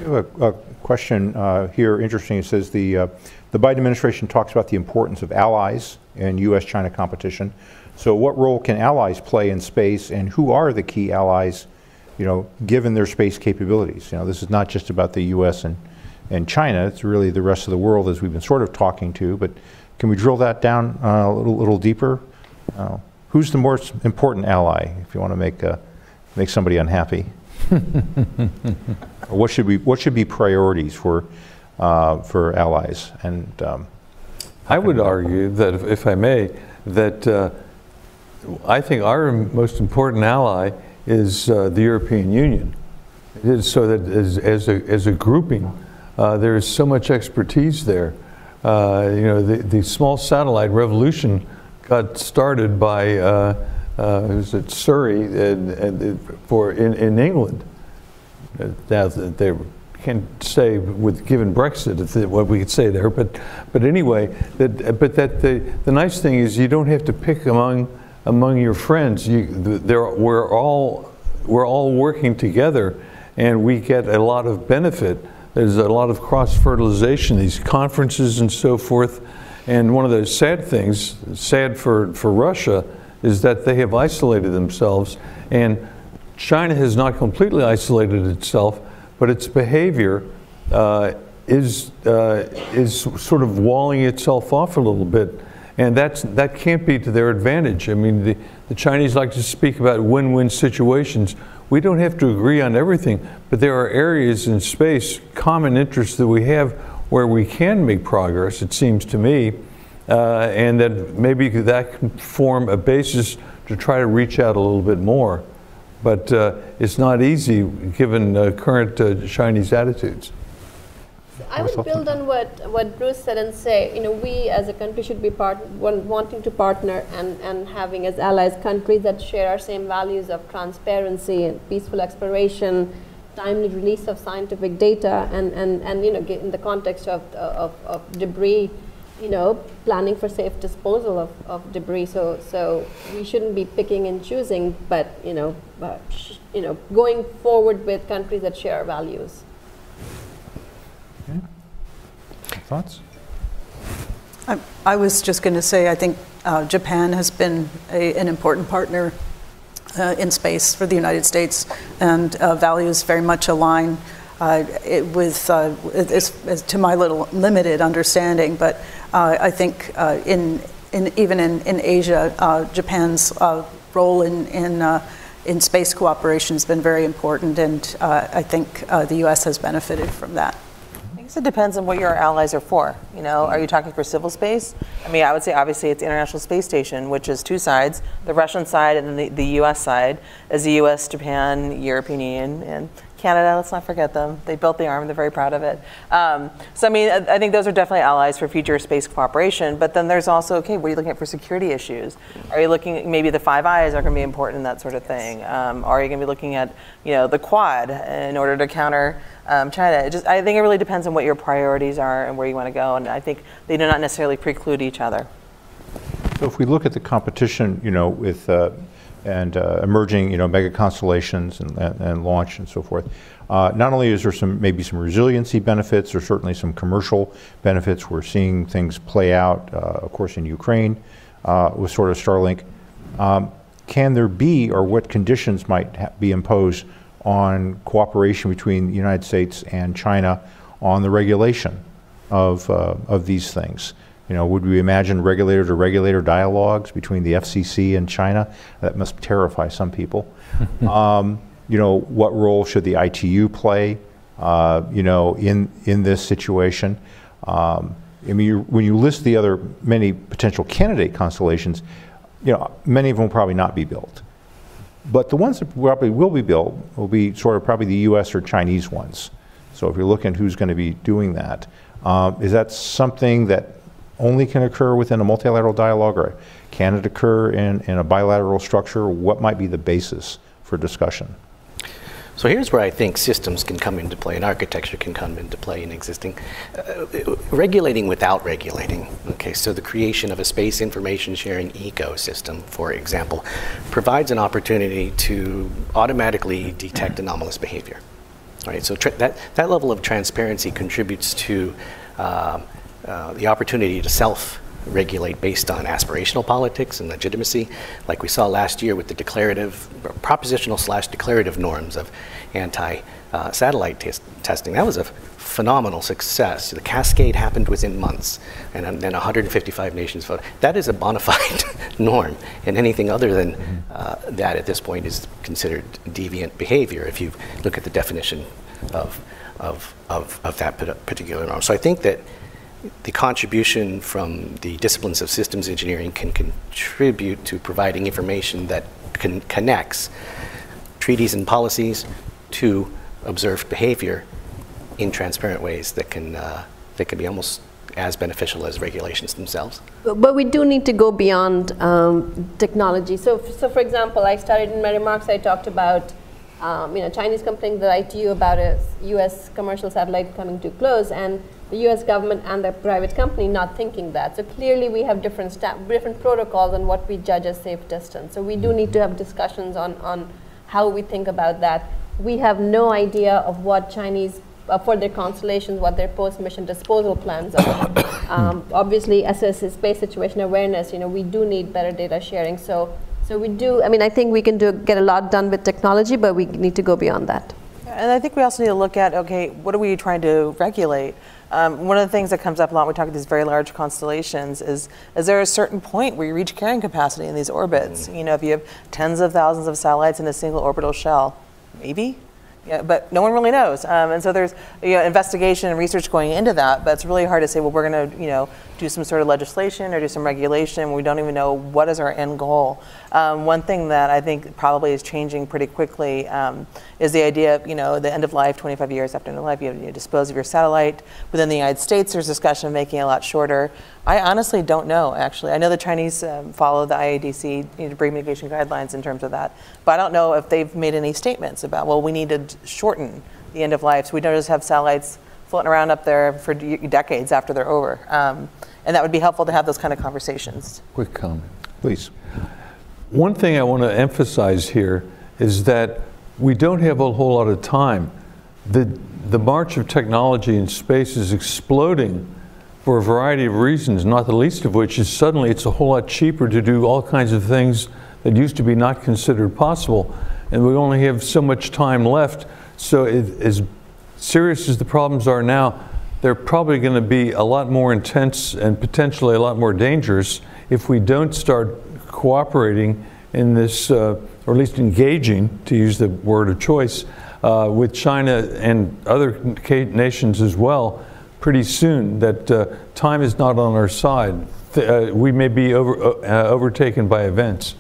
A, a, question uh, here, interesting. It says the uh, the Biden administration talks about the importance of allies in U.S.-China competition. So, what role can allies play in space, and who are the key allies? You know, given their space capabilities. You know, this is not just about the U.S. and and China. It's really the rest of the world, as we've been sort of talking to, but can we drill that down uh, a little, little deeper? Uh, who's the most important ally if you want to make, uh, make somebody unhappy? *laughs* what, should we, what should be priorities for, uh, for allies? And um, I would argue that, if, if I may, that uh, I think our most important ally is uh, the European Union. It is so that as, as, a, as a grouping, there is so much expertise there uh, you know, the, the small satellite revolution got started by, uh, uh, was it Surrey and, and for in, in England. Uh, now they can't say with given Brexit what we could say there, but but anyway, that but that the the nice thing is you don't have to pick among among your friends. You there we're all we're all working together, and we get a lot of benefit there's a lot of cross fertilization, these conferences and so forth. And one of the sad things, sad for, for Russia, is that they have isolated themselves, and China has not completely isolated itself, but its behavior uh, is, uh, is sort of walling itself off a little bit. And that's, that can't be to their advantage. I mean, the, the Chinese like to speak about win win situations. We don't have to agree on everything, but there are areas in space, common interests that we have where we can make progress, it seems to me, uh, and that maybe that can form a basis to try to reach out a little bit more. But uh, it's not easy given uh, current uh, Chinese attitudes. I would build on what, what Bruce said and say, you know, we as a country should be part, wanting to partner and, and having as allies countries that share our same values of transparency and peaceful exploration, timely release of scientific data, and, and, and you know, in the context of, of, of debris, you know, planning for safe disposal of, of debris. So, so we shouldn't be picking and choosing, but, you know, but, you know, going forward with countries that share our values. Thoughts? I, I was just going to say, I think uh, Japan has been a, an important partner uh, in space for the United States, and uh, values very much align uh, it, with, uh, to my little limited understanding, but uh, I think in, in, even in, in Asia, Japan's role in, in, in space cooperation has been very important, and I think the U.S. has benefited from that it depends on what your allies are for. You know, are you talking for civil space? I mean, I would say obviously it's International Space Station, which is two sides: the Russian side and the, the U.S. side, as the U.S., Japan, European Union, and Canada. Let's not forget them. They built the arm. They're very proud of it. Um, so I mean, I, I think those are definitely allies for future space cooperation. But then there's also okay, what are you looking at for security issues? Are you looking maybe the Five Eyes are going to be important in that sort of thing? Um, are you going to be looking at you know the Quad in order to counter um, China. It just, I think it really depends on what your priorities are and where you want to go, and I think they do not necessarily preclude each other. So if we look at the competition, you know, with uh, and uh, emerging, you know, mega constellations and, and, and launch and so forth, uh, not only is there some maybe some resiliency benefits, there's certainly some commercial benefits. We're seeing things play out, uh, of course, in Ukraine uh, with sort of Starlink. Um, can there be, or what conditions might be imposed on cooperation between the United States and China on the regulation of, uh, of these things. You know, would we imagine regulator to regulator dialogues between the FCC and China? That must terrify some people. *laughs* um, you know, what role should the ITU play, uh, you know, in, in this situation? Um, I mean, you, when you list the other many potential candidate constellations, you know, many of them will probably not be built. But the ones that probably will be built will be sort of probably the US or Chinese ones. So if you're looking who's going to be doing that, um, is that something that only can occur within a multilateral dialogue or can it occur in, in a bilateral structure? What might be the basis for discussion? So here's where I think systems can come into play and architecture can come into play in existing. Uh, regulating without regulating. Okay, so the creation of a space information sharing ecosystem, for example, provides an opportunity to automatically detect anomalous behavior. Right, so that, that level of transparency contributes to uh, uh, the opportunity to self regulate based on aspirational politics and legitimacy, like we saw last year with the declarative, propositional slash declarative norms of anti uh, satellite testing. That was a phenomenal success. The cascade happened within months, and then 155 nations voted. That is a bona *laughs* fide norm, and anything other than uh, that at this point is considered deviant behavior if you look at the definition of, of, of, of that particular norm. So I think that the contribution from the disciplines of systems engineering can contribute to providing information that con- connects treaties and policies to observed behavior in transparent ways that can, uh, that can be almost as beneficial as regulations themselves. But we do need to go beyond um, technology. So, so, for example, I started in my remarks, I talked about um, you know, Chinese complaining the ITU about a U.S. commercial satellite coming too close, and the U.S. government and the private company not thinking that. So clearly, we have different different protocols on what we judge as safe distance. So we do need to have discussions on on how we think about that. We have no idea of what Chinese uh, for their constellations, what their post-mission disposal plans are. *coughs* um, obviously, SS space situation awareness. You know, we do need better data sharing. So So we do, I mean, I think we can do, get a lot done with technology, but we need to go beyond that. And I think we also need to look at okay, what are we trying to regulate? Um, one of the things that comes up a lot when we talk about these very large constellations is is there a certain point where you reach carrying capacity in these orbits? You know, if you have tens of thousands of satellites in a single orbital shell, maybe. Yeah, but no one really knows, um, and so there's you know, investigation and research going into that. But it's really hard to say. Well, we're going to you know do some sort of legislation or do some regulation. We don't even know what is our end goal. Um, one thing that I think probably is changing pretty quickly um, is the idea of, you know, the end of life, 25 years after end of life, you, have, you dispose of your satellite. Within the United States, there's discussion of making it a lot shorter. I honestly don't know, actually. I know the Chinese um, follow the IADC debris mitigation guidelines in terms of that, but I don't know if they've made any statements about, well, we need to shorten the end of life so we don't just have satellites floating around up there for decades after they're over. Um, and that would be helpful to have those kind of conversations. Quick comment. Please. One thing I want to emphasize here is that we don't have a whole lot of time. The, the march of technology in space is exploding for a variety of reasons, not the least of which is suddenly it's a whole lot cheaper to do all kinds of things that used to be not considered possible. And we only have so much time left. So, it, as serious as the problems are now, they're probably going to be a lot more intense and potentially a lot more dangerous if we don't start cooperating in this, uh, or at least engaging, to use the word of choice, uh, with China and other nations as well pretty soon. That uh, time is not on our side. Uh, we may be over, uh, overtaken by events.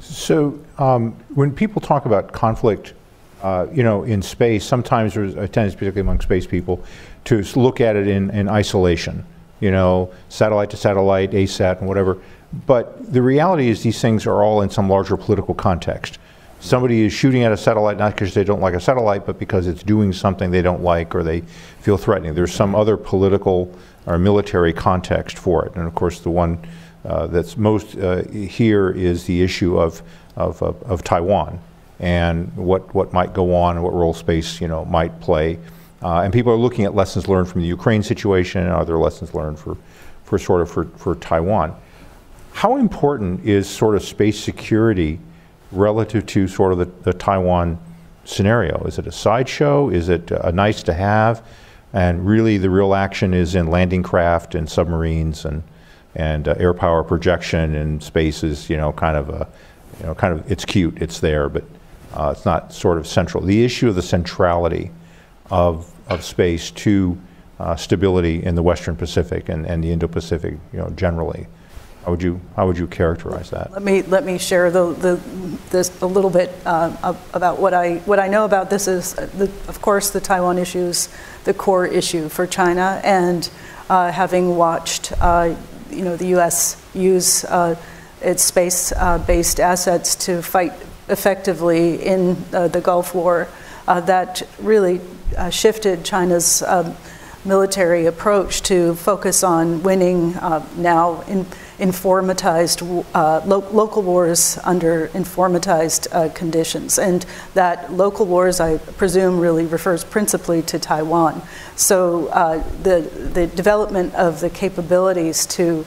So, um, when people talk about conflict uh, you know, in space, sometimes there's a tendency, particularly among space people, to look at it in, in isolation, you know, satellite to satellite, ASAT, and whatever. But the reality is these things are all in some larger political context. Somebody is shooting at a satellite not because they don't like a satellite, but because it's doing something they don't like or they feel threatening. There's some other political or military context for it. And of course, the one uh, that's most uh, here is the issue of, of, of, of Taiwan and what, what might go on and what role space you know might play. Uh, and people are looking at lessons learned from the Ukraine situation and other lessons learned for, for sort of for, for Taiwan. How important is sort of space security relative to sort of the, the Taiwan scenario? Is it a sideshow? Is it a nice to have? And really, the real action is in landing craft and submarines and and uh, air power projection and space is you know kind of a you know kind of it's cute, it's there, but uh, it's not sort of central. The issue of the centrality of, of space to uh, stability in the Western Pacific and, and the Indo-Pacific, you know, generally. How would you how would you characterize that? Let me let me share the, the this a little bit uh, about what I what I know about this is uh, the, of course the Taiwan issue is the core issue for China and uh, having watched uh, you know the U.S. use uh, its space-based assets to fight effectively in the Gulf War uh, that really uh, shifted China's um, military approach to focus on winning uh, now in informatized uh, lo- local wars under informatized uh, conditions. And that local wars, I presume, really refers principally to Taiwan. So the, the development of the capabilities to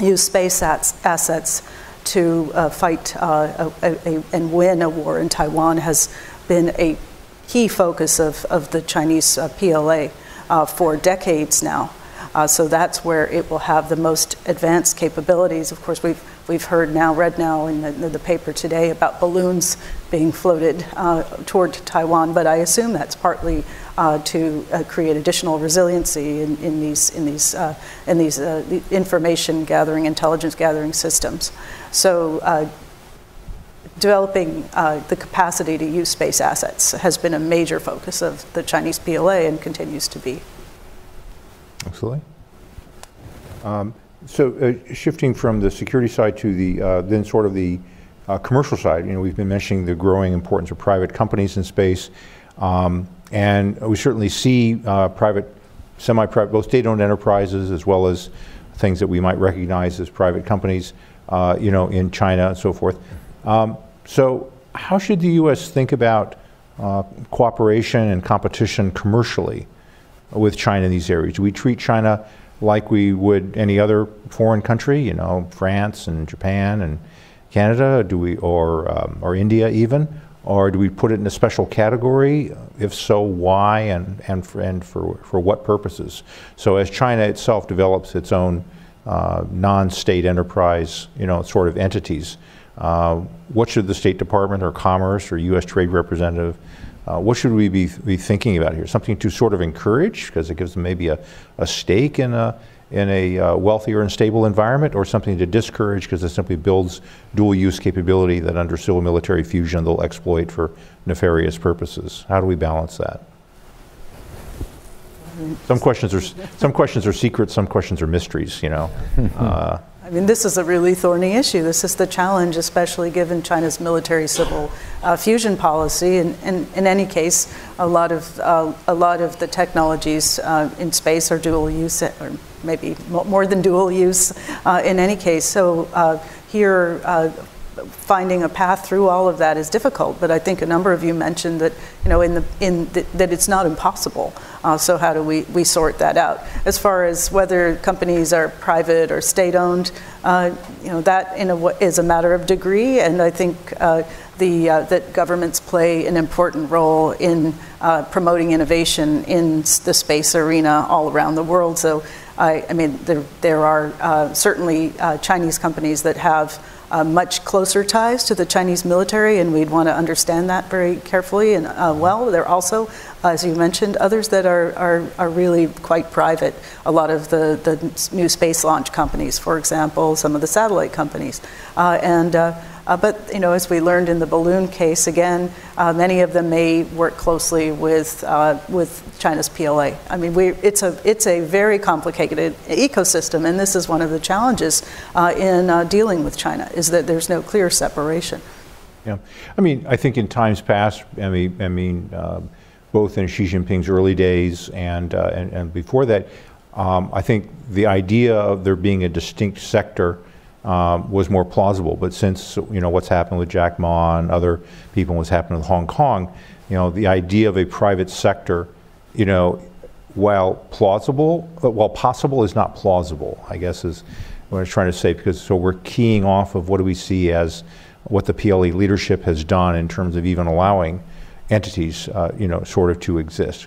use space assets to uh, fight uh, a, a, and win a war in Taiwan has been a key focus of, of the Chinese uh, PLA uh, for decades now. Uh, so that's where it will have the most advanced capabilities. Of course, we've we've heard now, read now in the, the paper today about balloons being floated uh, toward Taiwan, but I assume that's partly uh, to uh, create additional resiliency in, in these in these in these information gathering, intelligence gathering systems. So. Developing the capacity to use space assets has been a major focus of the Chinese PLA and continues to be. Absolutely. Um, so uh, shifting from the security side to the uh, then sort of the uh, commercial side, you know, we've been mentioning the growing importance of private companies in space, um, and we certainly see uh, private, semi-private, both state-owned enterprises as well as things that we might recognize as private companies, uh, you know, in China and so forth. Um, so how should the U.S. think about uh, cooperation and competition commercially with China in these areas? Do we treat China like we would any other foreign country, you know, France and Japan and Canada, do we, or, um, or India even? Or do we put it in a special category? If so, why and, and, for, and for, for what purposes? So as China itself develops its own uh, non-state enterprise, you know, sort of entities, uh, what should the State Department or Commerce or U.S. Trade Representative, uh, what should we be, be thinking about here? Something to sort of encourage because it gives them maybe a, a stake in a, in a uh, wealthier and stable environment, or something to discourage because it simply builds dual use capability that under civil military fusion they'll exploit for nefarious purposes? How do we balance that? Some questions are some questions are secret, some questions are mysteries. You know. *laughs* Uh, I mean, this is a really thorny issue. This is the challenge, especially given China's military civil uh, fusion policy. And, and, in any case, a lot of, uh, a lot of the technologies uh, in space are dual use, or maybe more than dual use uh, in any case. So uh, here, uh, finding a path through all of that is difficult. But I think a number of you mentioned that you know in the in the, that it's not impossible. Uh, so how do we we sort that out? As far as whether companies are private or state owned, uh, you know that in a is a matter of degree, and I think. Uh, the, uh, that governments play an important role in uh, promoting innovation in the space arena all around the world. So, I, I mean, there, there are uh, certainly Chinese companies that have uh, much closer ties to the Chinese military, and we'd want to understand that very carefully and uh, well. There are also, as you mentioned, others that are, are, are really quite private. A lot of the, the new space launch companies, for example, some of the satellite companies. Uh, and uh, uh, but you know, as we learned in the balloon case, again, uh, many of them may work closely with uh, with China's PLA. I mean, we, it's a it's a very complicated ecosystem, and this is one of the challenges uh, in uh, dealing with China is that there's no clear separation. Yeah, I mean, I think in times past, I mean, I mean, um, both in Xi Jinping's early days and uh, and, and, before that, um, I think the idea of there being a distinct sector um, was more plausible. But since you know what's happened with Jack Ma and other people, what's happened with Hong Kong, you know the idea of a private sector, you know, while plausible, uh, while possible, is not plausible. I guess is what I was trying to say because so we're keying off of what do we see as what the PLE leadership has done in terms of even allowing entities, uh, you know, sort of to exist.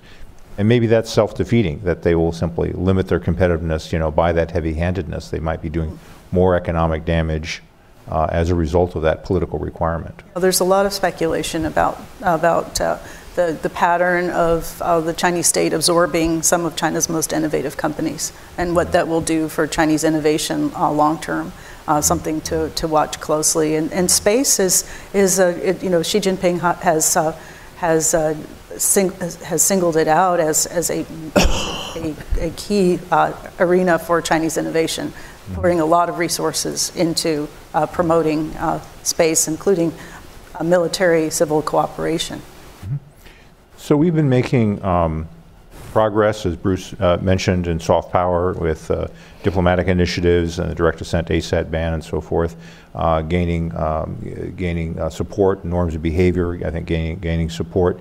And maybe that's self-defeating, that they will simply limit their competitiveness, you know, by that heavy-handedness. They might be doing more economic damage uh, as a result of that political requirement. There's a lot of speculation about about uh, the the pattern of uh, the Chinese state absorbing some of China's most innovative companies and what that will do for Chinese innovation uh, long term. Uh, something to, to watch closely. And, and space is is a, it, you know Xi Jinping ha- has uh, has Sing, has singled it out as, as a, a, a key arena for Chinese innovation pouring a lot of resources into uh, promoting uh, space, including uh, military civil cooperation. Mm-hmm. So we've been making um, progress, as Bruce uh, mentioned, in soft power with uh, diplomatic initiatives and the direct ascent ASAT ban and so forth, uh, gaining um, gaining support, norms of behavior. I think gaining gaining support.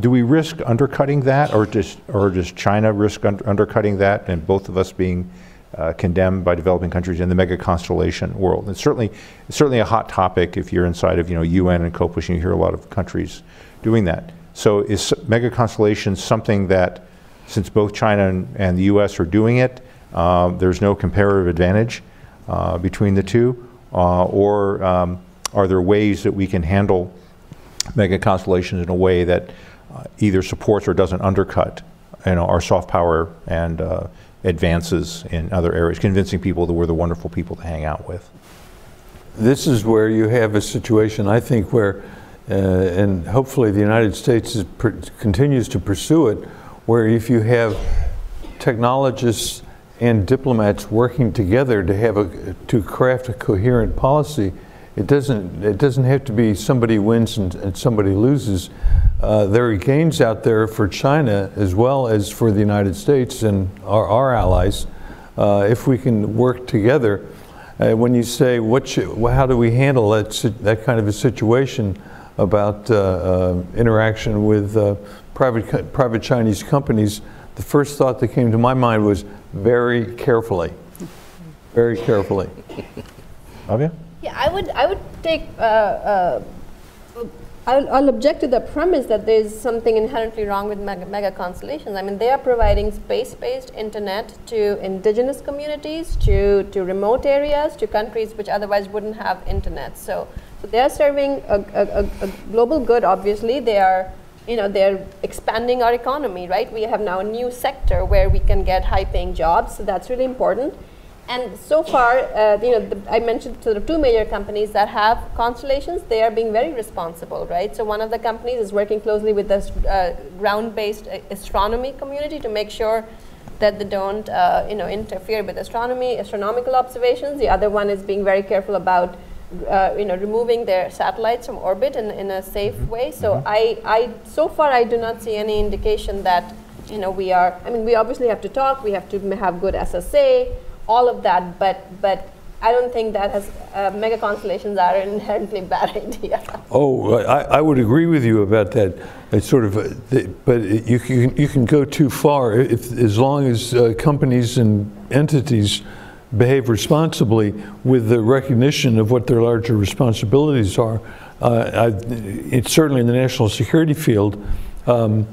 do we risk undercutting that, or does or does China risk un- undercutting that, and both of us being uh, condemned by developing countries in the mega constellation world. It's certainly, certainly a hot topic if you're inside of you know UN and COPUOS, and you hear a lot of countries doing that. So is mega constellation something that, since both China and, and the U.S. are doing it, uh, there's no comparative advantage uh, between the two, uh, or um, are there ways that we can handle mega constellations in a way that uh, either supports or doesn't undercut, you know, our soft power and uh, advances in other areas, convincing people that we're the wonderful people to hang out with. This is where you have a situation, I think, where, uh, and hopefully the United States continues to pursue it, where if you have technologists and diplomats working together to have a to craft a coherent policy, it doesn't it doesn't have to be somebody wins and, and somebody loses. Uh, there are gains out there for China as well as for the United States and our, our allies uh, if we can work together. Uh, when you say what should, how do we handle that that kind of a situation about uh, uh, interaction with private private Chinese companies, the first thought that came to my mind was very carefully. Very carefully. Bhavya? Yeah, I would, I would take, uh, uh, I'll, I'll object to the premise that there's something inherently wrong with mega, mega constellations. I mean, they are providing space-based internet to indigenous communities, to, to remote areas, to countries which otherwise wouldn't have internet. So, so they are serving a, a, a global good, obviously. They are, you know, they're expanding our economy, right? We have now a new sector where we can get high-paying jobs, so that's really important. And so far, uh, you know, the, I mentioned sort of two major companies that have constellations. They are being very responsible, right? So one of the companies is working closely with the uh, ground-based astronomy community to make sure that they don't, uh, you know, interfere with astronomy, astronomical observations. The other one is being very careful about, uh, you know, removing their satellites from orbit in, in a safe mm-hmm. way. So mm-hmm. I, I, so far, I do not see any indication that, you know, we are. I mean, we obviously have to talk. We have to have good SSA all of that, but but I don't think that has uh, mega constellations are an *laughs* inherently bad idea. Oh, I, I would agree with you about that. It's sort of, a, but you can you can go too far if as long as uh, companies and entities behave responsibly with the recognition of what their larger responsibilities are. Uh, I, it's certainly in the national security field. Um,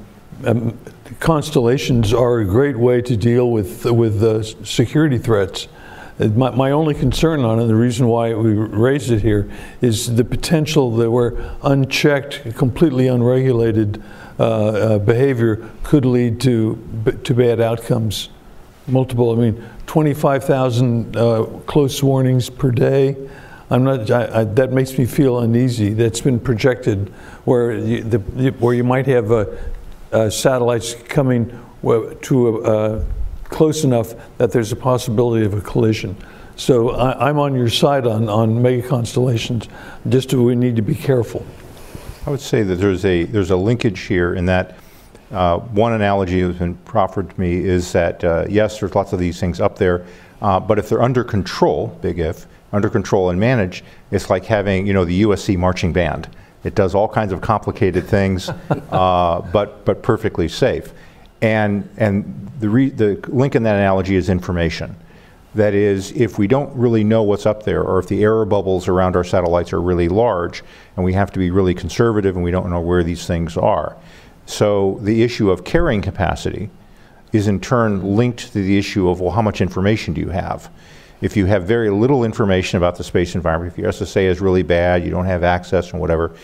um, constellations are a great way to deal with with uh, security threats. Uh, my, my, only concern on it, the reason why we raised it here, is the potential that where unchecked, completely unregulated uh, uh, behavior could lead to to bad outcomes. Multiple, I mean, 25,000 uh, close warnings per day. I'm not. I, I, that makes me feel uneasy. That's been projected, where you, the, where you might have a uh, satellites coming to uh, close enough that there's a possibility of a collision. So I, am on your side on, on mega constellations. Just we need to be careful. I would say that there's a there's a linkage here in that uh, one analogy that has been proffered to me is that uh, yes, there's lots of these things up there, uh, but if they're under control, big if, under control and managed, it's like having you know the USC marching band. It does all kinds of complicated things, *laughs* uh, but, but perfectly safe. And, and the, re- the link in that analogy is information. That is, if we don't really know what's up there, or if the error bubbles around our satellites are really large, and we have to be really conservative and we don't know where these things are. So the issue of carrying capacity is in turn linked to the issue of, well, how much information do you have? If you have very little information about the space environment, if your SSA is really bad, you don't have access and whatever,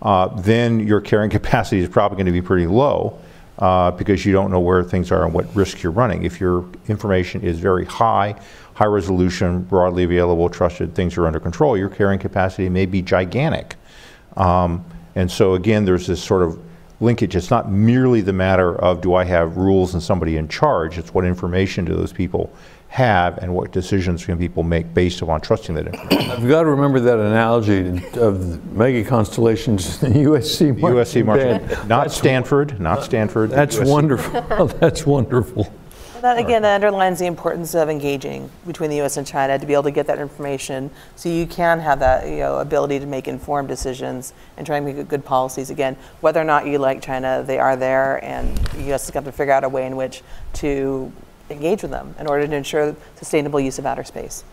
uh, then your carrying *laughs* capacity is probably going to be pretty low uh, because you don't know where things are and what risks you're running. If your information is very high, high resolution, broadly available, trusted, things are under control, your carrying capacity may be gigantic. Um, and so again, there's this sort of linkage. It's not merely the matter of do I have rules and somebody in charge, it's what information do those people have and what decisions can people make based upon trusting that information. I've got to remember that analogy of mega constellations in the USC Martin USC Martin, not that's Stanford, not Stanford. Uh, that's USC. wonderful. *laughs* that's wonderful. That again that underlines the importance of engaging between the U.S. and China to be able to get that information, so you can have that you know ability to make informed decisions and try and make good policies. Again, whether or not you like China, they are there, and the U.S. has got to figure out a way in which to engage with them in order to ensure sustainable use of outer space.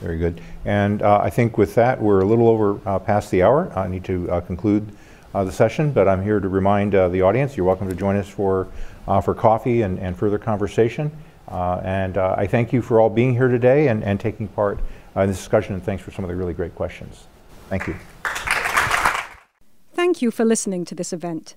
Very good. And uh, I think with that, we're a little over uh, past the hour. I need to uh, conclude uh, the session, but I'm here to remind uh, the audience you're welcome to join us for, uh, for coffee and, and further conversation. and I thank you for all being here today and, and taking part in this discussion, and thanks for some of the really great questions. Thank you. Thank you for listening to this event.